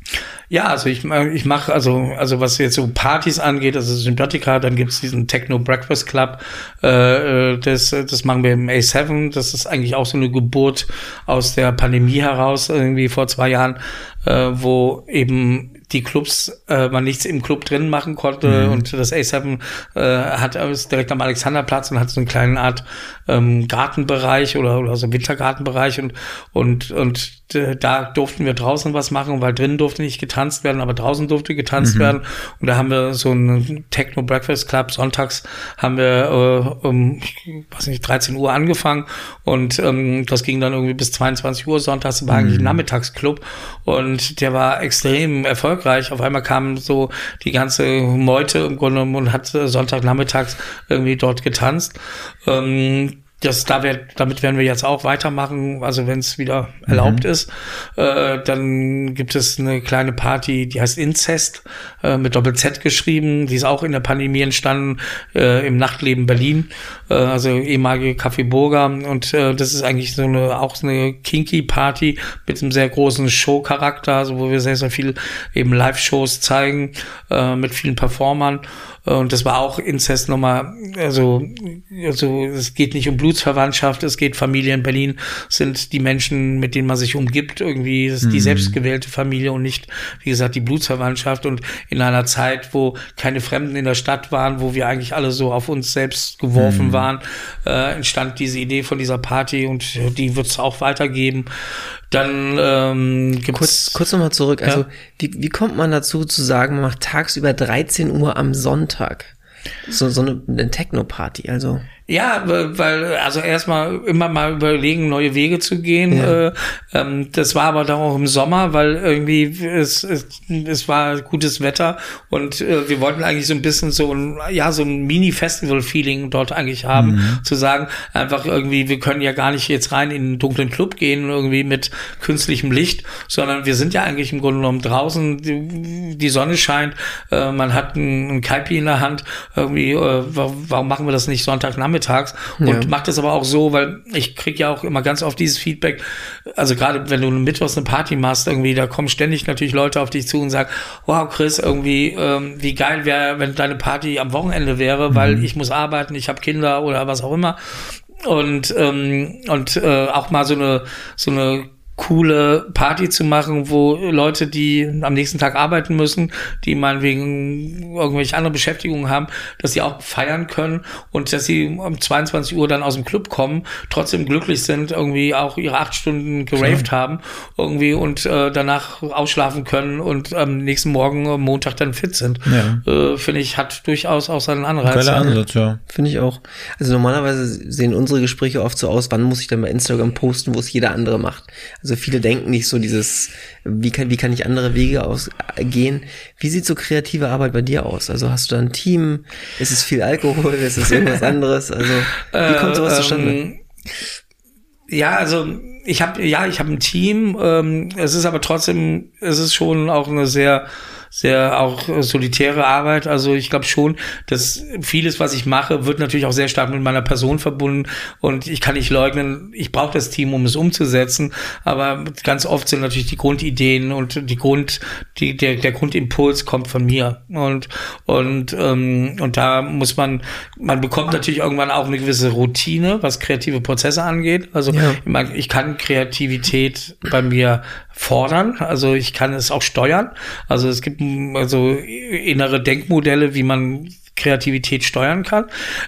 Ja, also ich, ich mache, also, also was jetzt so Partys angeht, also Symbiotika, dann gibt's diesen Techno Breakfast Club, äh, äh das, das machen wir im A7, das ist eigentlich auch so eine Geburt aus der Pandemie heraus, irgendwie vor zwei Jahren, äh, wo eben die Clubs äh, man nichts im Club drin machen konnte mhm. und das A7 äh, hat ist direkt am Alexanderplatz und hat so einen kleinen Art ähm, Gartenbereich oder, oder so Wintergartenbereich und und und da durften wir draußen was machen, weil drinnen durfte nicht getanzt werden, aber draußen durfte getanzt mhm. werden und da haben wir so einen Techno Breakfast Club sonntags haben wir äh, um weiß nicht 13 Uhr angefangen und ähm, das ging dann irgendwie bis 22 Uhr sonntags war eigentlich ein mhm. Nachmittagsclub und der war extrem erfolgreich. Auf einmal kam so die ganze Meute im Grunde und hat Sonntagnachmittags irgendwie dort getanzt. Ähm, das, da wird, damit werden wir jetzt auch weitermachen, also wenn es wieder erlaubt mhm. ist. Äh, dann gibt es eine kleine Party, die heißt Incest, äh, mit Doppel-Z geschrieben. Die ist auch in der Pandemie entstanden, äh, im Nachtleben Berlin, äh, also ehemalige Café Burger. Und äh, das ist eigentlich so eine, auch so eine Kinky-Party mit einem sehr großen Show-Charakter, also wo wir sehr, sehr viel eben Live-Shows zeigen, äh, mit vielen Performern. Und das war auch Inzest nochmal, also, also es geht nicht um Blutsverwandtschaft, es geht Familie in Berlin, sind die Menschen, mit denen man sich umgibt, irgendwie, ist die mhm. selbstgewählte Familie und nicht, wie gesagt, die Blutsverwandtschaft. Und in einer Zeit, wo keine Fremden in der Stadt waren, wo wir eigentlich alle so auf uns selbst geworfen mhm. waren, äh, entstand diese Idee von dieser Party und die wird es auch weitergeben. Dann ähm, gibt's kurz, kurz nochmal zurück. Ja? Also wie, wie kommt man dazu zu sagen, man macht tagsüber 13 Uhr am Sonntag? So, so eine, eine Techno-Party, also. Ja, weil, also erstmal immer mal überlegen, neue Wege zu gehen. Ja. Äh, ähm, das war aber dann auch im Sommer, weil irgendwie es, es, es war gutes Wetter und äh, wir wollten eigentlich so ein bisschen so ein, ja, so ein Mini-Festival-Feeling dort eigentlich haben. Mhm. Zu sagen, einfach irgendwie, wir können ja gar nicht jetzt rein in einen dunklen Club gehen, irgendwie mit künstlichem Licht, sondern wir sind ja eigentlich im Grunde genommen draußen, die, die Sonne scheint, äh, man hat ein, ein Kaipi in der Hand, irgendwie, äh, warum machen wir das nicht Sonntagnachmittag? Nachmittags und ja. mache das aber auch so, weil ich krieg ja auch immer ganz oft dieses Feedback, also gerade wenn du mittwochs eine Party machst, irgendwie, da kommen ständig natürlich Leute auf dich zu und sagen, wow, Chris, irgendwie, ähm, wie geil wäre, wenn deine Party am Wochenende wäre, mhm. weil ich muss arbeiten, ich habe Kinder oder was auch immer und ähm, und äh, auch mal so eine so eine coole Party zu machen, wo Leute, die am nächsten Tag arbeiten müssen, die meinetwegen irgendwelche andere Beschäftigungen haben, dass sie auch feiern können und dass sie um 22 Uhr dann aus dem Club kommen, trotzdem glücklich sind, irgendwie auch ihre acht Stunden geraved Klar. haben irgendwie und äh, danach ausschlafen können und am nächsten Morgen am Montag dann fit sind. Ja. Äh, Finde ich, hat durchaus auch seinen Anreiz. Geiler Ansatz, ja. Finde ich auch. Also normalerweise sehen unsere Gespräche oft so aus, wann muss ich dann bei Instagram posten, wo es jeder andere macht. Also viele denken nicht so dieses, wie kann, wie kann ich andere Wege ausgehen? Wie sieht so kreative Arbeit bei dir aus? Also hast du da ein Team? Ist es viel Alkohol? Ist es irgendwas anderes? Also wie kommt sowas zustande? Ähm, ja, also ich habe ja, ich habe ein Team. Ähm, es ist aber trotzdem, es ist schon auch eine sehr sehr auch solitäre Arbeit. Also ich glaube schon, dass vieles, was ich mache, wird natürlich auch sehr stark mit meiner Person verbunden und ich kann nicht leugnen, ich brauche das Team, um es umzusetzen. Aber ganz oft sind natürlich die Grundideen und die Grund, die, der, der Grundimpuls kommt von mir. Und, und, ähm, und da muss man, man bekommt natürlich irgendwann auch eine gewisse Routine, was kreative Prozesse angeht. Also ja. ich kann Kreativität bei mir fordern. Also ich kann es auch steuern. Also es gibt also innere Denkmodelle, wie man Kreativität steuern kann.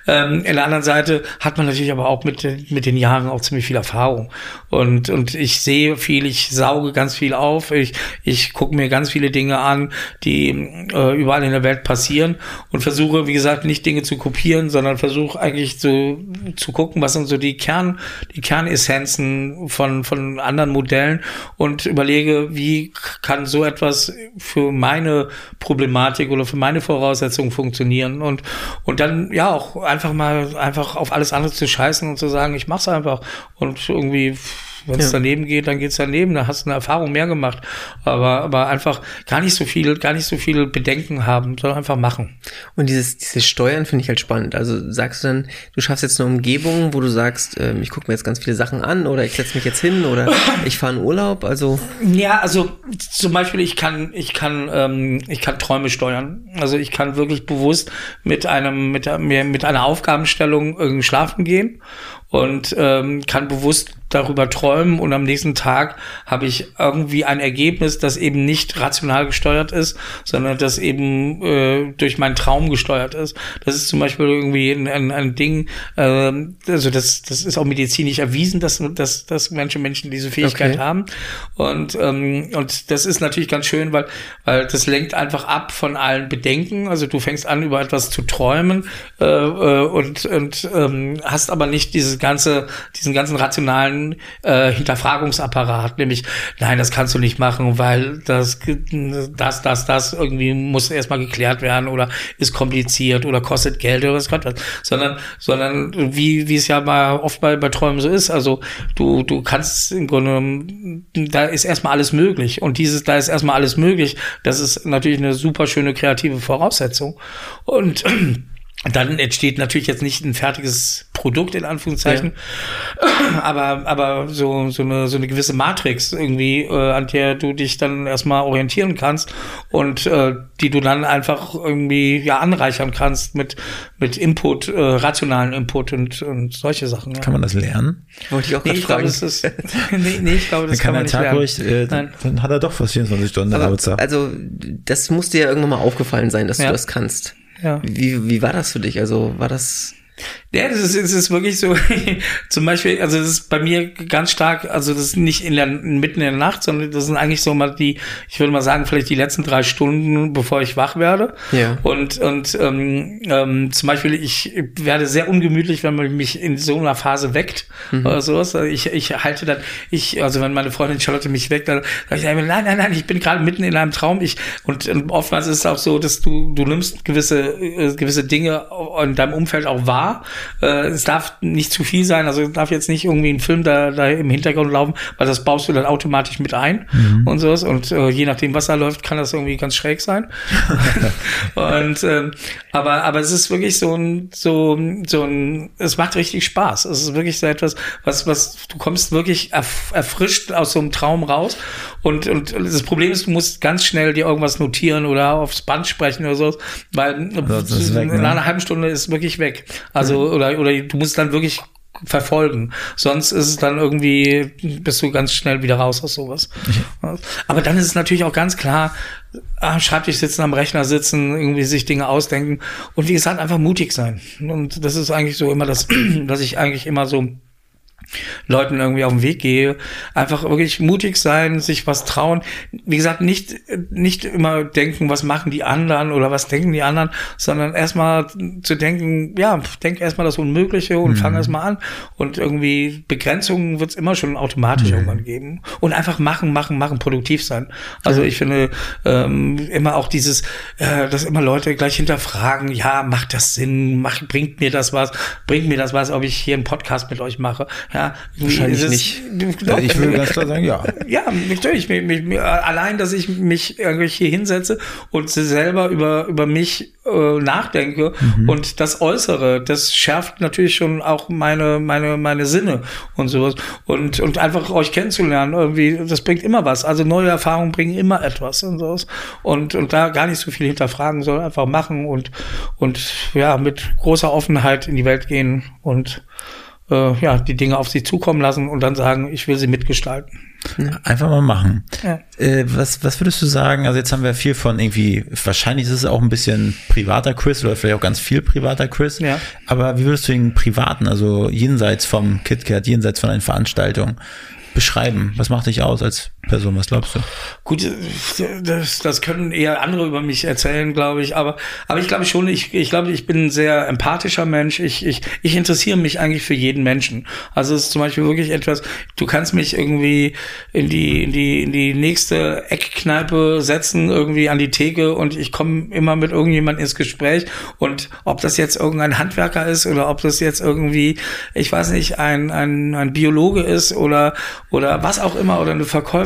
Ähm, in der anderen Seite hat man natürlich aber auch mit, mit den Jahren auch ziemlich viel Erfahrung. Und, und ich sehe viel, ich sauge ganz viel auf, ich, ich gucke mir ganz viele Dinge an, die äh, überall in der Welt passieren und versuche, wie gesagt, nicht Dinge zu kopieren, sondern versuche eigentlich zu, zu gucken, was sind so die Kern, die Kernessenzen von, von anderen Modellen und überlege, wie kann so etwas für meine Problematik oder für meine Voraussetzungen funktionieren und, und dann ja auch einfach mal einfach auf alles andere zu scheißen und zu sagen, ich mach's einfach. Und irgendwie wenn es ja. daneben geht, dann geht's daneben. Da hast du eine Erfahrung mehr gemacht. Aber, aber einfach gar nicht so viel, gar nicht so viel Bedenken haben, sondern einfach machen. Und dieses, dieses Steuern finde ich halt spannend. Also sagst du dann, du schaffst jetzt eine Umgebung, wo du sagst, ähm, ich gucke mir jetzt ganz viele Sachen an oder ich setze mich jetzt hin oder ich fahre in Urlaub. Also ja, also zum Beispiel ich kann, ich kann, ähm, ich kann Träume steuern. Also ich kann wirklich bewusst mit einem, mit, mit einer Aufgabenstellung irgendwie schlafen gehen und ähm, kann bewusst darüber träumen und am nächsten Tag habe ich irgendwie ein Ergebnis, das eben nicht rational gesteuert ist, sondern das eben äh, durch meinen Traum gesteuert ist. Das ist zum Beispiel irgendwie ein, ein, ein Ding, äh, also das, das ist auch medizinisch erwiesen, dass, dass, dass Menschen Menschen diese Fähigkeit okay. haben. Und, ähm, und das ist natürlich ganz schön, weil, weil das lenkt einfach ab von allen Bedenken. Also du fängst an, über etwas zu träumen äh, äh und, und ähm, hast aber nicht dieses ganze, diesen ganzen rationalen äh, Hinterfragungsapparat, nämlich, nein, das kannst du nicht machen, weil das, das, das, das irgendwie muss erstmal geklärt werden oder ist kompliziert oder kostet Geld oder was Gott was, sondern, sondern wie, wie es ja mal oft bei, bei Träumen so ist, also du, du kannst im Grunde, da ist erstmal alles möglich. Und dieses, da ist erstmal alles möglich, das ist natürlich eine super schöne kreative Voraussetzung. Und dann entsteht natürlich jetzt nicht ein fertiges Produkt in Anführungszeichen, ja. aber aber so so eine so eine gewisse Matrix irgendwie, äh, an der du dich dann erstmal orientieren kannst und äh, die du dann einfach irgendwie ja anreichern kannst mit mit Input, äh, rationalen Input und und solche Sachen. Ja. Kann man das lernen? Wollte ich auch nee, ich glaube, das ist nee, nee, ich glaube, das kann, kann man nicht Tag lernen. Ruhig, äh, dann, dann hat er doch fast 24 Stunden also, also das muss dir ja irgendwann mal aufgefallen sein, dass ja. du das kannst. Ja. Wie, wie war das für dich? Also war das ja, das ist, das ist wirklich so. zum Beispiel, also das ist bei mir ganz stark, also das ist nicht in der, mitten in der Nacht, sondern das sind eigentlich so mal die, ich würde mal sagen, vielleicht die letzten drei Stunden, bevor ich wach werde. Ja. Und, und ähm, ähm, zum Beispiel, ich werde sehr ungemütlich, wenn man mich in so einer Phase weckt mhm. oder sowas. Also ich, ich halte dann, ich, also wenn meine Freundin Charlotte mich weckt, dann sage ich, nein, nein, nein, ich bin gerade mitten in einem Traum. Ich, und, und oftmals ist es auch so, dass du, du nimmst gewisse, äh, gewisse Dinge in deinem Umfeld auch wahr äh, es darf nicht zu viel sein, also es darf jetzt nicht irgendwie ein Film da, da im Hintergrund laufen, weil das baust du dann automatisch mit ein mhm. und sowas. Und äh, je nachdem, was da läuft, kann das irgendwie ganz schräg sein. und ähm, aber, aber es ist wirklich so ein, so, so ein, es macht richtig Spaß. Es ist wirklich so etwas, was, was, du kommst wirklich erf erfrischt aus so einem Traum raus. Und, und das Problem ist, du musst ganz schnell dir irgendwas notieren oder aufs Band sprechen oder so, weil also weg, ne? nach einer halben Stunde ist wirklich weg. Also, oder, oder du musst dann wirklich verfolgen. Sonst ist es dann irgendwie, bist du ganz schnell wieder raus aus sowas. Aber dann ist es natürlich auch ganz klar, am Schreibtisch sitzen, am Rechner sitzen, irgendwie sich Dinge ausdenken und wie gesagt, einfach mutig sein. Und das ist eigentlich so immer das, was ich eigentlich immer so Leuten irgendwie auf den Weg gehe. Einfach wirklich mutig sein, sich was trauen. Wie gesagt, nicht, nicht immer denken, was machen die anderen oder was denken die anderen, sondern erstmal zu denken, ja, denk erstmal das Unmögliche und mhm. fang erstmal an. Und irgendwie Begrenzungen wird es immer schon automatisch mhm. irgendwann geben. Und einfach machen, machen, machen, produktiv sein. Also ich finde ähm, immer auch dieses, äh, dass immer Leute gleich hinterfragen, ja, macht das Sinn, macht, bringt mir das was, bringt mir das was, ob ich hier einen Podcast mit euch mache. Ja, wahrscheinlich es, nicht. Doch, ich will ganz klar sagen, ja. Ja, natürlich. Mich, mich, allein, dass ich mich irgendwie hier hinsetze und selber über über mich äh, nachdenke mhm. und das Äußere, das schärft natürlich schon auch meine meine meine Sinne und sowas und und einfach euch kennenzulernen irgendwie, das bringt immer was. Also neue Erfahrungen bringen immer etwas und sowas und und da gar nicht so viel hinterfragen, sondern einfach machen und und ja mit großer Offenheit in die Welt gehen und äh, ja, die Dinge auf sie zukommen lassen und dann sagen, ich will sie mitgestalten. Einfach mal machen. Ja. Äh, was, was würdest du sagen? Also jetzt haben wir viel von irgendwie, wahrscheinlich ist es auch ein bisschen privater Quiz oder vielleicht auch ganz viel privater Quiz. Ja. Aber wie würdest du den privaten, also jenseits vom KitKat, jenseits von einer Veranstaltung, beschreiben? Was macht dich aus als Person? Was glaubst du? Gut, das, das können eher andere über mich erzählen, glaube ich. Aber, aber ich glaube schon, ich, ich glaube, ich bin ein sehr empathischer Mensch. Ich, ich, ich interessiere mich eigentlich für jeden Menschen. Also es ist zum Beispiel wirklich etwas, du kannst mich irgendwie in die, in die, in die nächste Eckkneipe setzen, irgendwie an die Theke und ich komme immer mit irgendjemand ins Gespräch. Und ob das jetzt irgendein Handwerker ist oder ob das jetzt irgendwie, ich weiß nicht, ein, ein, ein Biologe ist oder, oder was auch immer oder eine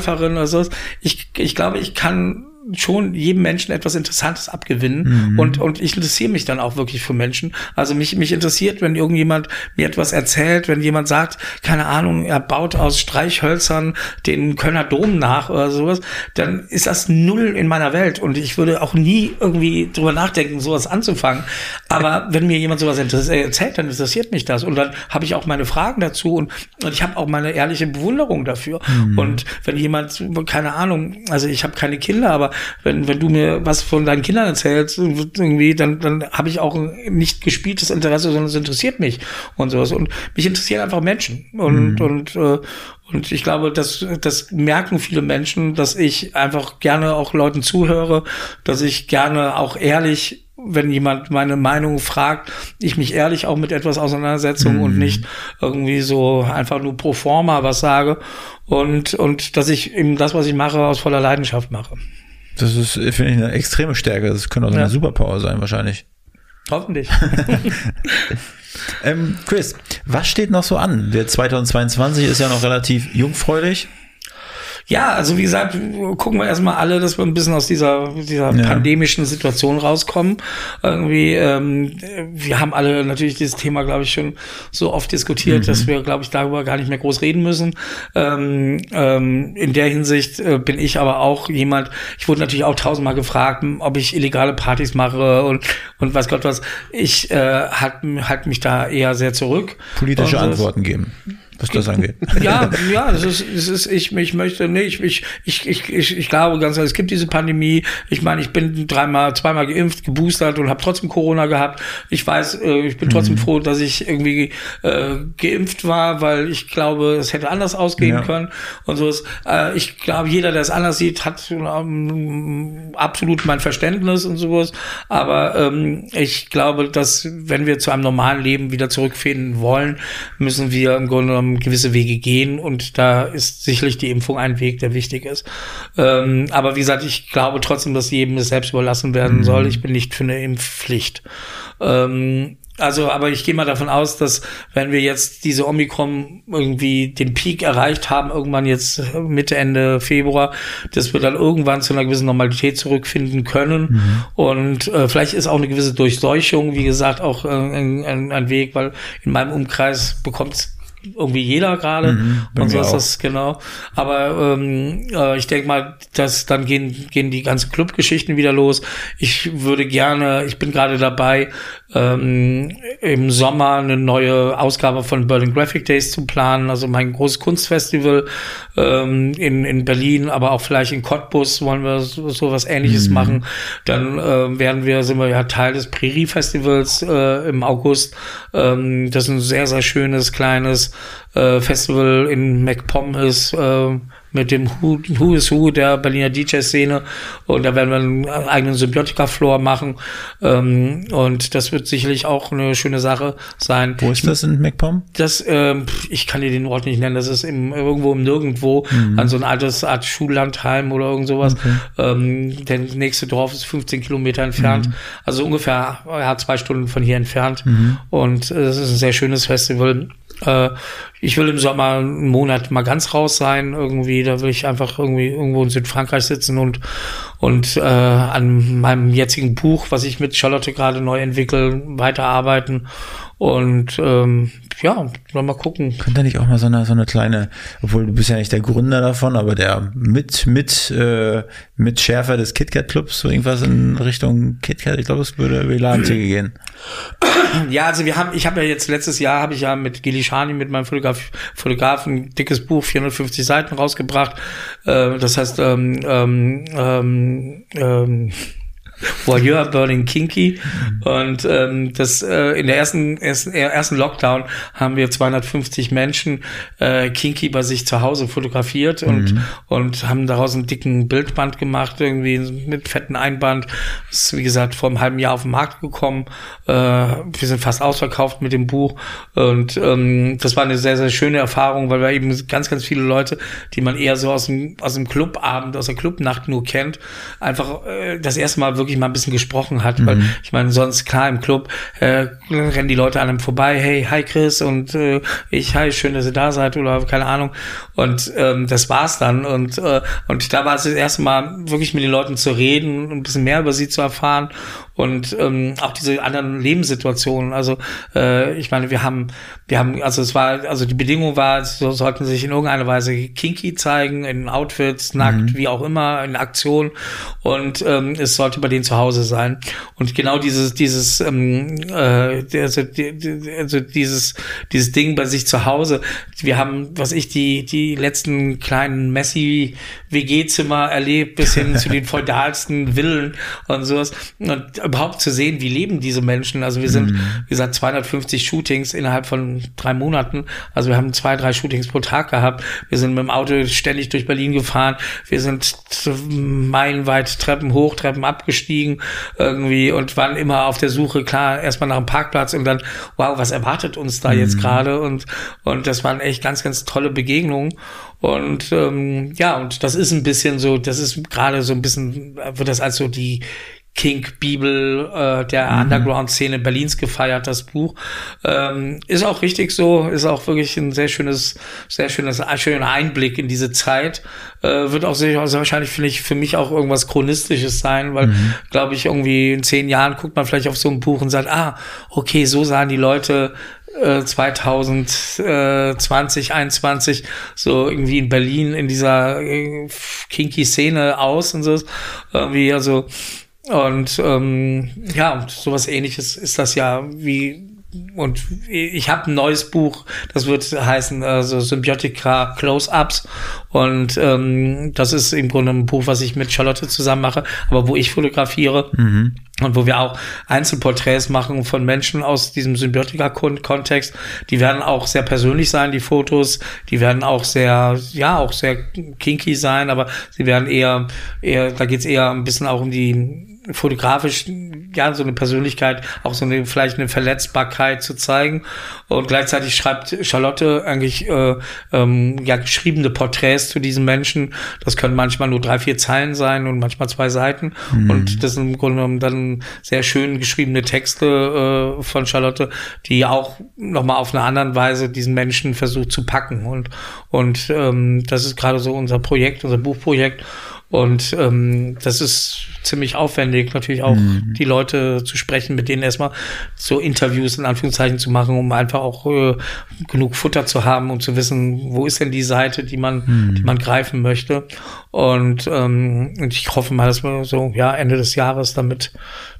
Verkäuferin oder so. Ich, ich glaube, ich kann schon jedem Menschen etwas Interessantes abgewinnen mhm. und, und ich interessiere mich dann auch wirklich für Menschen. Also mich, mich interessiert, wenn irgendjemand mir etwas erzählt, wenn jemand sagt, keine Ahnung, er baut aus Streichhölzern den Kölner Dom nach oder sowas, dann ist das null in meiner Welt und ich würde auch nie irgendwie drüber nachdenken, sowas anzufangen. Aber wenn mir jemand sowas erzählt, dann interessiert mich das und dann habe ich auch meine Fragen dazu und, und ich habe auch meine ehrliche Bewunderung dafür. Mhm. Und wenn jemand, keine Ahnung, also ich habe keine Kinder, aber wenn, wenn du mir was von deinen Kindern erzählst, irgendwie, dann, dann habe ich auch ein nicht gespieltes Interesse, sondern es interessiert mich und sowas. Und mich interessieren einfach Menschen. Und, mhm. und, äh, und ich glaube, das, das merken viele Menschen, dass ich einfach gerne auch Leuten zuhöre, dass ich gerne auch ehrlich wenn jemand meine Meinung fragt, ich mich ehrlich auch mit etwas auseinandersetze mhm. und nicht irgendwie so einfach nur pro forma was sage und, und dass ich eben das, was ich mache, aus voller Leidenschaft mache. Das ist, finde ich, eine extreme Stärke. Das könnte auch ja. eine Superpower sein, wahrscheinlich. Hoffentlich. ähm, Chris, was steht noch so an? Der 2022 ist ja noch relativ jungfräulich. Ja, also wie gesagt, gucken wir erstmal alle, dass wir ein bisschen aus dieser, dieser ja. pandemischen Situation rauskommen. Irgendwie, ähm, wir haben alle natürlich dieses Thema, glaube ich, schon so oft diskutiert, mhm. dass wir, glaube ich, darüber gar nicht mehr groß reden müssen. Ähm, ähm, in der Hinsicht äh, bin ich aber auch jemand, ich wurde natürlich auch tausendmal gefragt, ob ich illegale Partys mache und, und weiß Gott was. Ich äh, halte halt mich da eher sehr zurück. Politische Antworten geben was das angeht. Ja, ja, es ist, es ist, ich, ich möchte nicht, ich, ich, ich, ich, ich glaube ganz ehrlich, es gibt diese Pandemie. Ich meine, ich bin dreimal, zweimal geimpft, geboostert und habe trotzdem Corona gehabt. Ich weiß, äh, ich bin trotzdem mhm. froh, dass ich irgendwie äh, geimpft war, weil ich glaube, es hätte anders ausgehen ja. können und so ist. Äh, ich glaube, jeder, der es anders sieht, hat ähm, absolut mein Verständnis und sowas. Aber ähm, ich glaube, dass wenn wir zu einem normalen Leben wieder zurückfinden wollen, müssen wir im Grunde genommen ähm, gewisse Wege gehen und da ist sicherlich die Impfung ein Weg, der wichtig ist. Ähm, aber wie gesagt, ich glaube trotzdem, dass jedem es selbst überlassen werden mhm. soll. Ich bin nicht für eine Impfpflicht. Ähm, also, aber ich gehe mal davon aus, dass wenn wir jetzt diese Omikron irgendwie den Peak erreicht haben, irgendwann jetzt Mitte, Ende Februar, dass wir dann irgendwann zu einer gewissen Normalität zurückfinden können. Mhm. Und äh, vielleicht ist auch eine gewisse Durchseuchung, wie gesagt, auch äh, ein, ein, Weg, weil in meinem Umkreis bekommt irgendwie jeder gerade mhm, und so ist das genau. Aber ähm, äh, ich denke mal, dass dann gehen gehen die ganzen Clubgeschichten wieder los. Ich würde gerne, ich bin gerade dabei, ähm, im Sommer eine neue Ausgabe von Berlin Graphic Days zu planen, also mein großes Kunstfestival ähm, in, in Berlin, aber auch vielleicht in Cottbus wollen wir so, so was ähnliches mhm. machen. Dann äh, werden wir, sind wir ja Teil des Prärie Festivals äh, im August. Ähm, das ist ein sehr, sehr schönes, kleines äh, Festival in MacPom ist. Äh, mit dem Who, Who is Who der Berliner DJ-Szene und da werden wir einen eigenen Symbiotika-Floor machen ähm, und das wird sicherlich auch eine schöne Sache sein. Wo ist das in MacPom? Das, ähm, ich kann dir den Ort nicht nennen, das ist im, irgendwo im Nirgendwo mhm. an so ein altes Art Schullandheim oder irgend sowas. Okay. Ähm, der nächste Dorf ist 15 Kilometer entfernt, mhm. also ungefähr ja, zwei Stunden von hier entfernt mhm. und äh, es ist ein sehr schönes Festival äh, ich will im Sommer einen Monat mal ganz raus sein, irgendwie. Da will ich einfach irgendwie irgendwo in Südfrankreich sitzen und, und äh, an meinem jetzigen Buch, was ich mit Charlotte gerade neu entwickle, weiterarbeiten Und ähm, ja, mal gucken. Könnte nicht auch mal so eine, so eine kleine, obwohl du bist ja nicht der Gründer davon, aber der mit, mit, äh, mit Schärfer des KitKat Clubs, so irgendwas in Richtung KitKat, ich glaube, es würde über die Ladentheke gehen. Ja, also wir haben, ich habe ja jetzt letztes Jahr habe ich ja mit Gili Shani, mit meinem Fotograf, Fotografen, dickes Buch, 450 Seiten rausgebracht. Äh, das heißt, ähm, ähm, ähm, ähm Voyeur Burning Kinky. Und ähm, das äh, in der ersten, ersten, ersten Lockdown haben wir 250 Menschen äh, Kinky bei sich zu Hause fotografiert und, mhm. und haben daraus einen dicken Bildband gemacht, irgendwie mit fetten Einband. Das ist, wie gesagt, vor einem halben Jahr auf den Markt gekommen. Äh, wir sind fast ausverkauft mit dem Buch. Und ähm, das war eine sehr, sehr schöne Erfahrung, weil wir eben ganz, ganz viele Leute, die man eher so aus dem, aus dem Clubabend, aus der Clubnacht nur kennt, einfach äh, das erste Mal wirklich wirklich mal ein bisschen gesprochen hat, mhm. weil ich meine, sonst klar im Club äh, rennen die Leute an einem vorbei, hey, hi Chris und äh, ich, hi, schön, dass ihr da seid oder keine Ahnung. Und ähm, das war's dann. Und, äh, und da war es das erste Mal wirklich mit den Leuten zu reden, und ein bisschen mehr über sie zu erfahren und ähm, auch diese anderen Lebenssituationen. Also äh, ich meine, wir haben, wir haben, also es war, also die Bedingung war, so sollten sich in irgendeiner Weise kinky zeigen, in Outfits, nackt, mhm. wie auch immer, in Aktion und ähm, es sollte bei denen zu Hause sein. Und genau dieses, dieses, ähm, äh, also, also dieses, dieses Ding bei sich zu Hause. Wir haben, was ich die die letzten kleinen Messi WG-Zimmer erlebt, bis hin zu den feudalsten Villen und sowas. Und überhaupt zu sehen, wie leben diese Menschen. Also wir sind, mhm. wie gesagt, 250 Shootings innerhalb von drei Monaten. Also wir haben zwei, drei Shootings pro Tag gehabt. Wir sind mit dem Auto ständig durch Berlin gefahren. Wir sind meilenweit Treppen hoch, Treppen abgestiegen irgendwie und waren immer auf der Suche, klar, erstmal nach einem Parkplatz und dann, wow, was erwartet uns da mhm. jetzt gerade? Und, und das waren echt ganz, ganz tolle Begegnungen. Und ähm, ja, und das ist ein bisschen so, das ist gerade so ein bisschen, wird das als so die Kink-Bibel äh, der mhm. Underground-Szene Berlins gefeiert, das Buch. Ähm, ist auch richtig so, ist auch wirklich ein sehr schönes, sehr schönes, ein schöner Einblick in diese Zeit. Äh, wird auch sehr, sehr wahrscheinlich, finde ich, für mich auch irgendwas Chronistisches sein, weil, mhm. glaube ich, irgendwie in zehn Jahren guckt man vielleicht auf so ein Buch und sagt, ah, okay, so sahen die Leute 2020, äh, 21 so irgendwie in Berlin in dieser äh, kinky Szene aus und so irgendwie also und ähm, ja, und sowas ähnliches ist das ja wie und ich habe ein neues Buch, das wird heißen also Symbiotica Close-Ups und ähm, das ist im Grunde ein Buch, was ich mit Charlotte zusammen mache, aber wo ich fotografiere mhm. und wo wir auch Einzelporträts machen von Menschen aus diesem Symbiotika-Kontext. Die werden auch sehr persönlich sein, die Fotos, die werden auch sehr, ja, auch sehr kinky sein, aber sie werden eher, eher, da geht's eher ein bisschen auch um die fotografisch ja so eine Persönlichkeit, auch so eine vielleicht eine Verletzbarkeit zu zeigen. Und gleichzeitig schreibt Charlotte eigentlich äh, ähm, ja geschriebene Porträts zu diesen Menschen. Das können manchmal nur drei, vier Zeilen sein und manchmal zwei Seiten. Mhm. Und das sind im Grunde genommen dann sehr schön geschriebene Texte äh, von Charlotte, die auch nochmal auf eine andere Weise diesen Menschen versucht zu packen. Und, und ähm, das ist gerade so unser Projekt, unser Buchprojekt. Und ähm, das ist ziemlich aufwendig, natürlich auch mhm. die Leute zu sprechen, mit denen erstmal so Interviews in Anführungszeichen zu machen, um einfach auch äh, genug Futter zu haben und zu wissen, wo ist denn die Seite, die man, mhm. die man greifen möchte. Und, ähm, und ich hoffe mal, dass wir so ja Ende des Jahres damit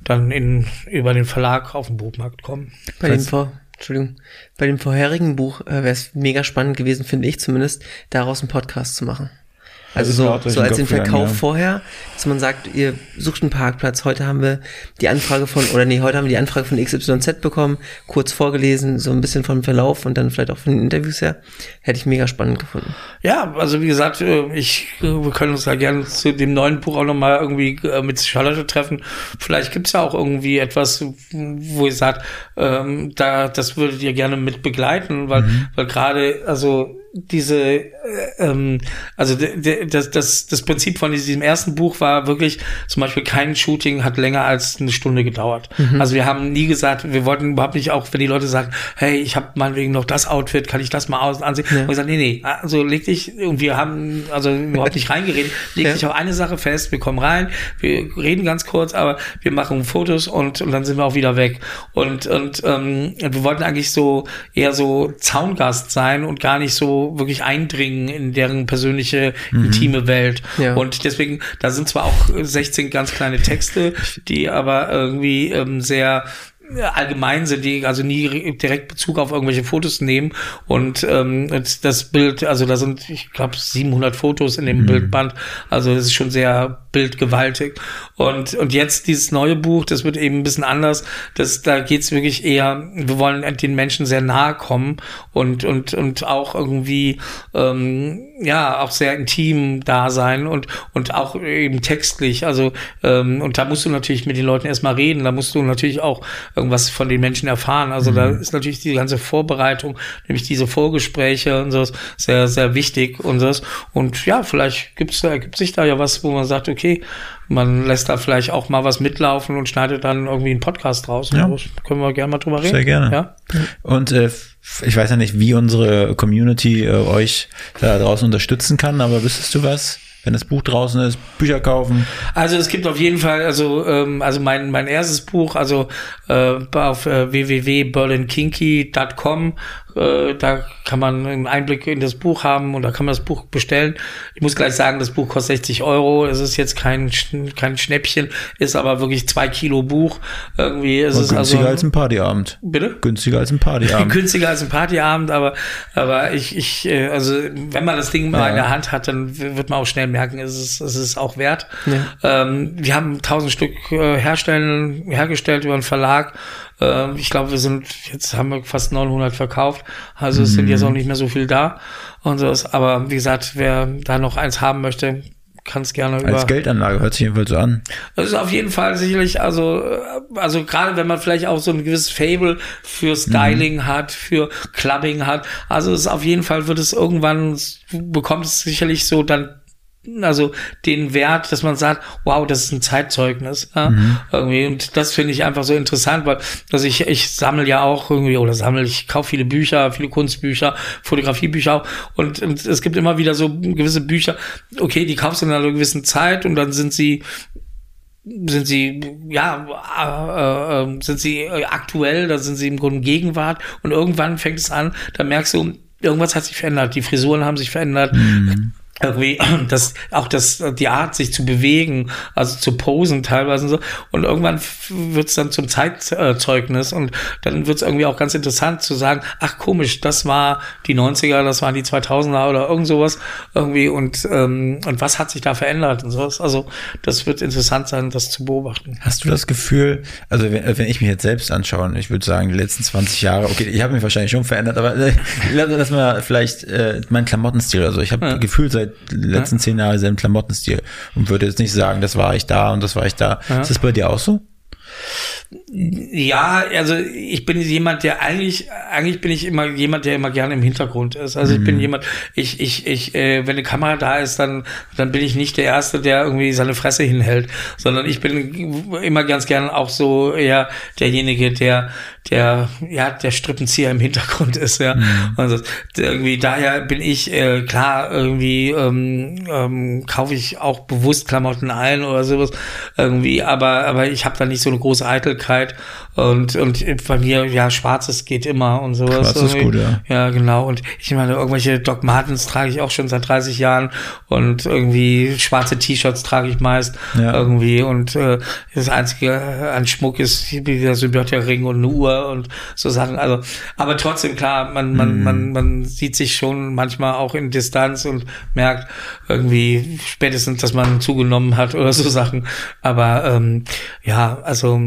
dann in über den Verlag auf den Buchmarkt kommen. Bei dem Vor Entschuldigung, bei dem vorherigen Buch äh, wäre es mega spannend gewesen, finde ich zumindest, daraus einen Podcast zu machen. Also so, so als den Verkauf ja. vorher, dass man sagt, ihr sucht einen Parkplatz. Heute haben wir die Anfrage von, oder nee, heute haben wir die Anfrage von XYZ bekommen, kurz vorgelesen, so ein bisschen vom Verlauf und dann vielleicht auch von den Interviews her. Hätte ich mega spannend gefunden. Ja, also wie gesagt, äh, ich, äh, wir können uns da gerne zu dem neuen Buch auch nochmal irgendwie äh, mit Charlotte treffen. Vielleicht gibt's ja auch irgendwie etwas, wo ihr sagt, ähm, da, das würdet ihr gerne mit begleiten, weil, mhm. weil gerade, also diese, äh, ähm, also das, das, das Prinzip von diesem ersten Buch war wirklich, zum Beispiel kein Shooting hat länger als eine Stunde gedauert. Mhm. Also wir haben nie gesagt, wir wollten überhaupt nicht, auch wenn die Leute sagen, hey, ich habe meinetwegen noch das Outfit, kann ich das mal aus ansehen? Ja. Und gesagt, nee, nee, also leg dich, und wir haben also überhaupt nicht reingeredet, leg ja. dich auf eine Sache fest, wir kommen rein, wir reden ganz kurz, aber wir machen Fotos und, und dann sind wir auch wieder weg. Und, und ähm, wir wollten eigentlich so eher so Zaungast sein und gar nicht so wirklich eindringen in deren persönliche, mhm. intime Welt. Ja. Und deswegen, da sind zwar auch 16 ganz kleine Texte, die aber irgendwie ähm, sehr allgemein sind, die also nie direkt Bezug auf irgendwelche Fotos nehmen. Und ähm, das Bild, also da sind, ich glaube, 700 Fotos in dem mhm. Bildband. Also das ist schon sehr bildgewaltig. Und, und jetzt dieses neue Buch, das wird eben ein bisschen anders. Das, da geht's wirklich eher, wir wollen den Menschen sehr nahe kommen und, und, und auch irgendwie, ähm, ja, auch sehr intim da sein und, und auch eben textlich. Also, ähm, und da musst du natürlich mit den Leuten erstmal reden. Da musst du natürlich auch irgendwas von den Menschen erfahren. Also mhm. da ist natürlich die ganze Vorbereitung, nämlich diese Vorgespräche und so, sehr, sehr wichtig und so. Und ja, vielleicht gibt's da, ergibt sich da ja was, wo man sagt, okay, man lässt da vielleicht auch mal was mitlaufen und schneidet dann irgendwie einen Podcast raus. Ja. Also, können wir gerne mal drüber reden. Sehr gerne. Ja? Und äh, ich weiß ja nicht, wie unsere Community äh, euch da draußen unterstützen kann, aber wüsstest du was? Wenn das Buch draußen ist, Bücher kaufen? Also es gibt auf jeden Fall, also ähm, also mein mein erstes Buch, also äh, auf äh, www.berlinkinky.com äh, da kann man einen Einblick in das Buch haben und da kann man das Buch bestellen. Ich muss gleich sagen, das Buch kostet 60 Euro. Es ist jetzt kein, kein Schnäppchen, ist aber wirklich zwei Kilo Buch. Irgendwie ist es günstiger also, als ein Partyabend. Bitte? Günstiger als ein Partyabend. günstiger als ein Partyabend, aber, aber ich, ich, äh, also wenn man das Ding mal ja. in der Hand hat, dann wird man auch schnell merken, es ist, es ist auch wert. Ja. Ähm, wir haben tausend Stück äh, herstellen, hergestellt über einen Verlag. Ähm, ich glaube, wir sind, jetzt haben wir fast 900 verkauft. Also es mhm. sind jetzt auch nicht mehr so viel da und so. Aber wie gesagt, wer da noch eins haben möchte, kann es gerne über. Als Geldanlage hört sich jedenfalls so an. Das ist auf jeden Fall sicherlich, also, äh, also gerade wenn man vielleicht auch so ein gewisses Fable für Styling mhm. hat, für Clubbing hat, also es ist auf jeden Fall wird es irgendwann, bekommt es sicherlich so dann also den Wert, dass man sagt, wow, das ist ein Zeitzeugnis. Ja? Mhm. Irgendwie. Und das finde ich einfach so interessant, weil also ich, ich sammle ja auch irgendwie, oder sammle, ich kaufe viele Bücher, viele Kunstbücher, Fotografiebücher auch. Und, und es gibt immer wieder so gewisse Bücher, okay, die kaufst du in einer gewissen Zeit und dann sind sie sind sie ja äh, äh, sind sie aktuell, da sind sie im Grunde Gegenwart und irgendwann fängt es an, da merkst du, irgendwas hat sich verändert, die Frisuren haben sich verändert, mhm irgendwie das auch das die Art sich zu bewegen also zu posen teilweise und so. Und irgendwann wird es dann zum Zeitzeugnis und dann wird es irgendwie auch ganz interessant zu sagen ach komisch das war die 90er das waren die 2000er oder irgend sowas irgendwie und ähm, und was hat sich da verändert und sowas. Also das wird interessant sein das zu beobachten. Hast du das Gefühl also wenn, wenn ich mich jetzt selbst anschaue ich würde sagen die letzten 20 Jahre okay ich habe mich wahrscheinlich schon verändert aber äh, lass mal vielleicht äh, mein Klamottenstil also ich habe ja. Gefühl seit den letzten ja. zehn Jahren selben Klamottenstil und würde jetzt nicht sagen, das war ich da und das war ich da. Ja. Ist das bei dir auch so? Ja, also ich bin jemand, der eigentlich, eigentlich bin ich immer jemand, der immer gerne im Hintergrund ist. Also ich bin mhm. jemand, ich, ich, ich, äh, wenn eine Kamera da ist, dann, dann bin ich nicht der Erste, der irgendwie seine Fresse hinhält, sondern ich bin immer ganz gerne auch so eher derjenige, der, der, ja, der Strippenzieher im Hintergrund ist, ja. Mhm. Also irgendwie daher bin ich, äh, klar, irgendwie ähm, ähm, kaufe ich auch bewusst Klamotten ein oder sowas irgendwie, aber, aber ich habe da nicht so eine große Eitelkeit und, und bei mir, ja, schwarzes geht immer und sowas. Schwarz ist gut, ja. Ja, genau. Und ich meine, irgendwelche Doc Martens trage ich auch schon seit 30 Jahren und irgendwie schwarze T-Shirts trage ich meist ja. irgendwie und äh, das einzige an Schmuck ist der Symbiotia-Ring und eine Uhr und so Sachen. Also, aber trotzdem, klar, man, man, mm. man, man sieht sich schon manchmal auch in Distanz und merkt irgendwie spätestens, dass man zugenommen hat oder so Sachen. Aber ähm, ja, also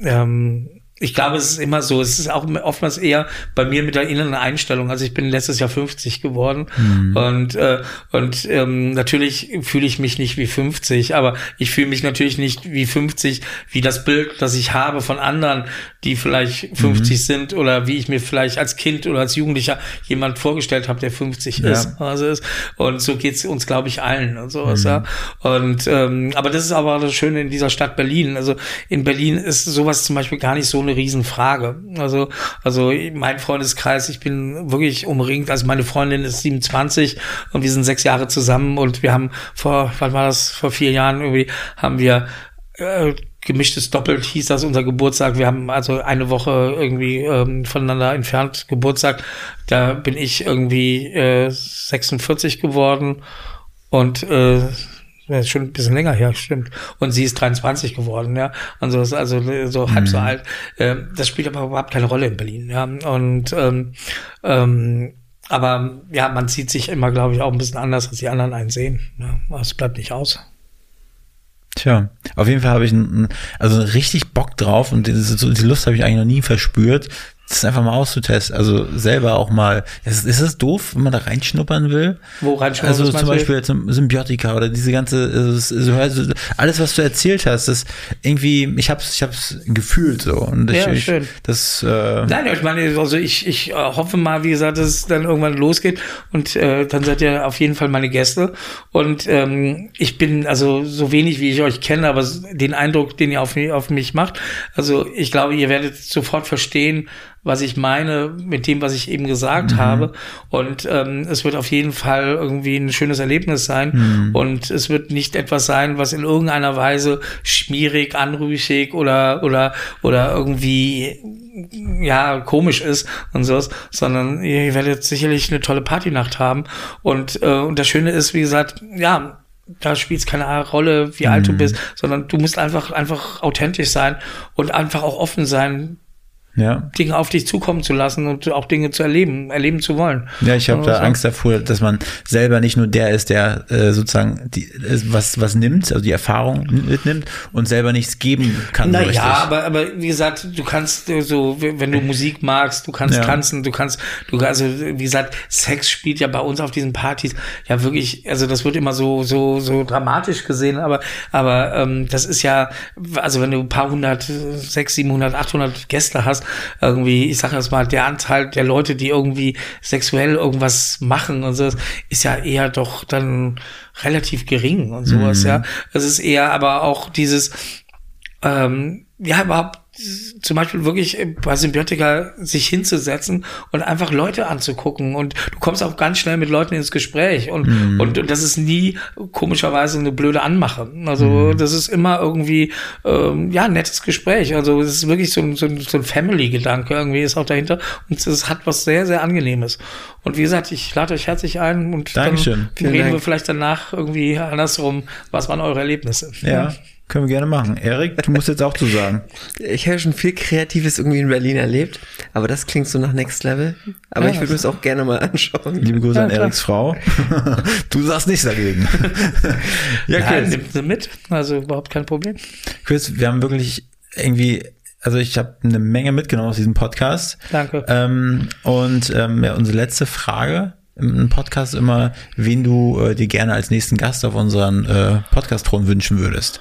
ähm, ich glaube, es ist immer so. Es ist auch oftmals eher bei mir mit der inneren Einstellung. Also ich bin letztes Jahr 50 geworden mhm. und äh, und ähm, natürlich fühle ich mich nicht wie 50, aber ich fühle mich natürlich nicht wie 50, wie das Bild, das ich habe von anderen, die vielleicht 50 mhm. sind oder wie ich mir vielleicht als Kind oder als Jugendlicher jemand vorgestellt habe, der 50 ja. ist. Also ist. Und so geht's uns, glaube ich, allen und sowas. Mhm. Ja. Und ähm, aber das ist aber das Schöne in dieser Stadt Berlin. Also in Berlin ist sowas zum Beispiel gar nicht so eine Riesenfrage. Also, also mein Freundeskreis, ich bin wirklich umringt. Also meine Freundin ist 27 und wir sind sechs Jahre zusammen und wir haben vor, wann war das, vor vier Jahren irgendwie, haben wir äh, gemischtes Doppelt hieß das unser Geburtstag. Wir haben also eine Woche irgendwie ähm, voneinander entfernt Geburtstag. Da bin ich irgendwie äh, 46 geworden und äh, ja, ist schon ein bisschen länger her, stimmt. Und sie ist 23 geworden, ja. Und so ist also so halb mhm. so alt. Äh, das spielt aber überhaupt keine Rolle in Berlin, ja. Und ähm, ähm, aber ja, man zieht sich immer, glaube ich, auch ein bisschen anders, als die anderen einen sehen. Ja. Es bleibt nicht aus. Tja, auf jeden Fall habe ich ein, also richtig Bock drauf und diese, die Lust habe ich eigentlich noch nie verspürt, das einfach mal auszutesten. Also selber auch mal. Ist, ist das doof, wenn man da reinschnuppern will? Wo reinschnuppern? Also zum Beispiel jetzt Symbiotika oder diese ganze, also, also alles, was du erzählt hast, das irgendwie, ich hab's, ich hab's gefühlt so. Und ich, ja, schön. Ich, das, äh Nein, ich meine, also ich, ich äh, hoffe mal, wie gesagt, dass es dann irgendwann losgeht und äh, dann seid ihr auf jeden Fall meine Gäste. Und ähm, ich bin also so wenig, wie ich euch kenne, aber den Eindruck, den ihr auf mich, auf mich macht, also ich glaube, ihr werdet sofort verstehen, was ich meine mit dem, was ich eben gesagt mhm. habe. Und ähm, es wird auf jeden Fall irgendwie ein schönes Erlebnis sein. Mhm. Und es wird nicht etwas sein, was in irgendeiner Weise schmierig, anrüchig oder oder oder irgendwie ja komisch ist und sowas, sondern ihr werdet sicherlich eine tolle Partynacht haben. Und, äh, und das Schöne ist, wie gesagt, ja, da spielt es keine Rolle, wie alt du mhm. bist, sondern du musst einfach, einfach authentisch sein und einfach auch offen sein, ja. Dinge auf dich zukommen zu lassen und auch Dinge zu erleben, erleben zu wollen. Ja, ich habe da so. Angst davor, dass man selber nicht nur der ist, der äh, sozusagen die, äh, was, was nimmt, also die Erfahrung mitnimmt und selber nichts geben kann. Naja, so aber, aber wie gesagt, du kannst so, wenn du Musik magst, du kannst ja. tanzen, du kannst, du, also wie gesagt, Sex spielt ja bei uns auf diesen Partys ja wirklich, also das wird immer so, so, so dramatisch gesehen, aber, aber ähm, das ist ja, also wenn du ein paar hundert, sechs, siebenhundert, achthundert Gäste hast, irgendwie, ich sage jetzt mal, der Anteil der Leute, die irgendwie sexuell irgendwas machen und so, ist ja eher doch dann relativ gering und sowas, mhm. ja. Es ist eher aber auch dieses, ähm, ja, überhaupt zum Beispiel wirklich bei Symbiotika sich hinzusetzen und einfach Leute anzugucken und du kommst auch ganz schnell mit Leuten ins Gespräch und, mm. und, und, das ist nie komischerweise eine blöde Anmache. Also mm. das ist immer irgendwie ähm, ja ein nettes Gespräch. Also es ist wirklich so ein, so ein, so ein Family-Gedanke irgendwie ist auch dahinter und es hat was sehr, sehr Angenehmes. Und wie gesagt, ich lade euch herzlich ein und Dankeschön. dann reden Dank. wir vielleicht danach irgendwie andersrum, was waren eure Erlebnisse. Ja. Können wir gerne machen. Erik, du musst jetzt auch zu sagen. Ich habe schon viel Kreatives irgendwie in Berlin erlebt, aber das klingt so nach Next Level. Aber ja, ich würde mir es auch gerne mal anschauen. Liebe Grüße ja, an Eriks Frau. du sagst nichts dagegen. ja. Nein, nimmt sie mit. Also überhaupt kein Problem. Chris, wir haben wirklich irgendwie also ich habe eine Menge mitgenommen aus diesem Podcast. Danke. Ähm, und ähm, ja, unsere letzte Frage im Podcast immer, wen du äh, dir gerne als nächsten Gast auf unseren äh, Podcast-Thron wünschen würdest.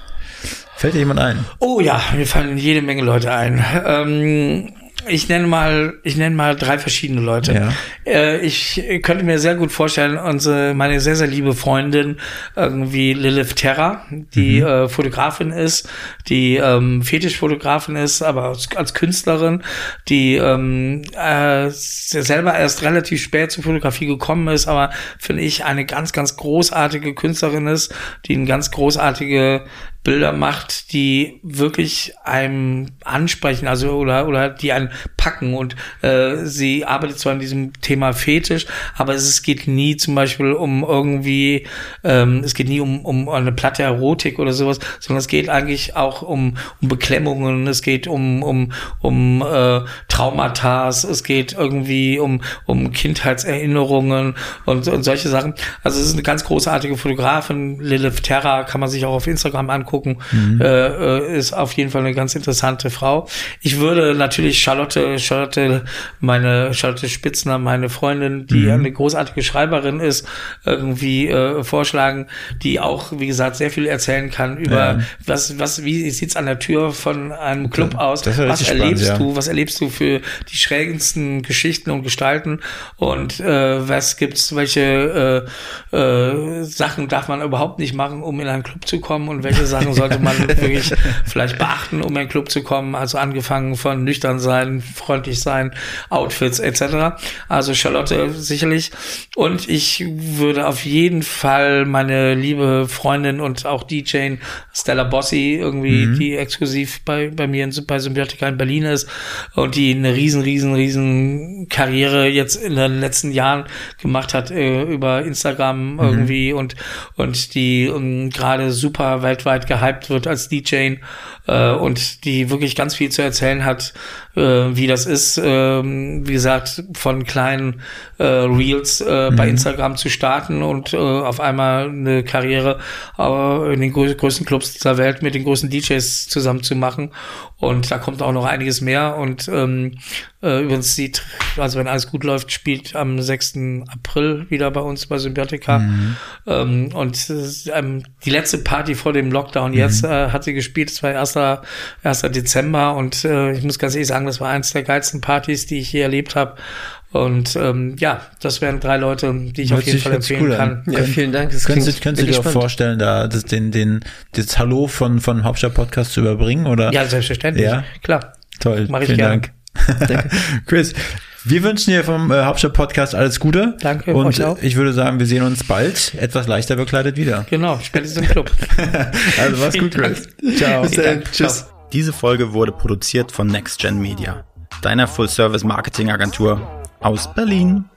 Fällt dir jemand ein? Oh ja, mir fallen jede Menge Leute ein. Ähm, ich nenne mal, ich nenne mal drei verschiedene Leute. Ja. Äh, ich könnte mir sehr gut vorstellen, unsere, meine sehr, sehr liebe Freundin, irgendwie Lilith Terra, die mhm. äh, Fotografin ist, die ähm, Fetischfotografin ist, aber als, als Künstlerin, die ähm, äh, selber erst relativ spät zur Fotografie gekommen ist, aber finde ich eine ganz, ganz großartige Künstlerin ist, die eine ganz großartige Bilder macht, die wirklich einem ansprechen, also oder oder die einen packen. Und äh, sie arbeitet zwar an diesem Thema Fetisch, aber es, es geht nie zum Beispiel um irgendwie, ähm, es geht nie um, um eine platte Erotik oder sowas, sondern es geht eigentlich auch um, um Beklemmungen, es geht um um um äh, Traumata, es geht irgendwie um um Kindheitserinnerungen und, und solche Sachen. Also es ist eine ganz großartige Fotografin, Lilith Terra, kann man sich auch auf Instagram angucken angucken. Mhm. Äh, äh, ist auf jeden Fall eine ganz interessante Frau. Ich würde natürlich Charlotte, Charlotte, meine Charlotte Spitzner, meine Freundin, die mhm. eine großartige Schreiberin ist, irgendwie äh, vorschlagen, die auch, wie gesagt, sehr viel erzählen kann über ja. was, was, wie sieht's an der Tür von einem Club aus? was erlebst spannend, ja. du? Was erlebst du für die schrägensten Geschichten und Gestalten? Und äh, was gibt's, welche äh, äh, Sachen darf man überhaupt nicht machen, um in einen Club zu kommen und welche Sachen sollte man wirklich vielleicht beachten, um in einen Club zu kommen? Also angefangen von nüchtern sein, freundlich sein, Outfits etc. Also Charlotte sicherlich. Und ich würde auf jeden Fall meine liebe Freundin und auch DJ Stella Bossi irgendwie, mhm. die exklusiv bei, bei mir in, bei Symbiotica in Berlin ist und die eine riesen, riesen, riesen Karriere jetzt in den letzten Jahren gemacht hat äh, über Instagram mhm. irgendwie und, und die um, ähm, gerade super weltweit gehypt wird als DJ äh, und die wirklich ganz viel zu erzählen hat, äh, wie das ist, ähm, wie gesagt, von kleinen äh, Reels äh, mhm. bei Instagram zu starten und äh, auf einmal eine Karriere äh, in den größten Clubs dieser Welt mit den großen DJs zusammen zu machen. Und da kommt auch noch einiges mehr. Und ähm, äh, übrigens sieht, also wenn alles gut läuft, spielt am 6. April wieder bei uns bei Symbiotica. Mhm. Ähm, und ähm, die letzte Party vor dem Lockdown jetzt mhm. äh, hat sie gespielt. Das war 1. 1. Dezember. Und äh, ich muss ganz ehrlich sagen, das war eins der geilsten Partys, die ich je erlebt habe. Und ähm, ja, das wären drei Leute, die ich Hört auf jeden Fall empfehlen cool kann. Ja, vielen Dank. Das könntest, du, könntest du dir auch vorstellen, da das, den, den, das Hallo von, von Hauptstadt-Podcast zu überbringen? Oder? Ja, selbstverständlich. Ja? Klar. Toll. Mach ich vielen gerne. Dank. Chris, wir wünschen dir vom äh, Hauptstadt-Podcast alles Gute. Danke. Und euch auch. ich würde sagen, wir sehen uns bald etwas leichter bekleidet wieder. Genau, spätestens im Club. also mach's gut, Chris. Ciao. Bis dann. Tschüss. Diese Folge wurde produziert von NextGen Media, deiner Full-Service-Marketing-Agentur aus Berlin.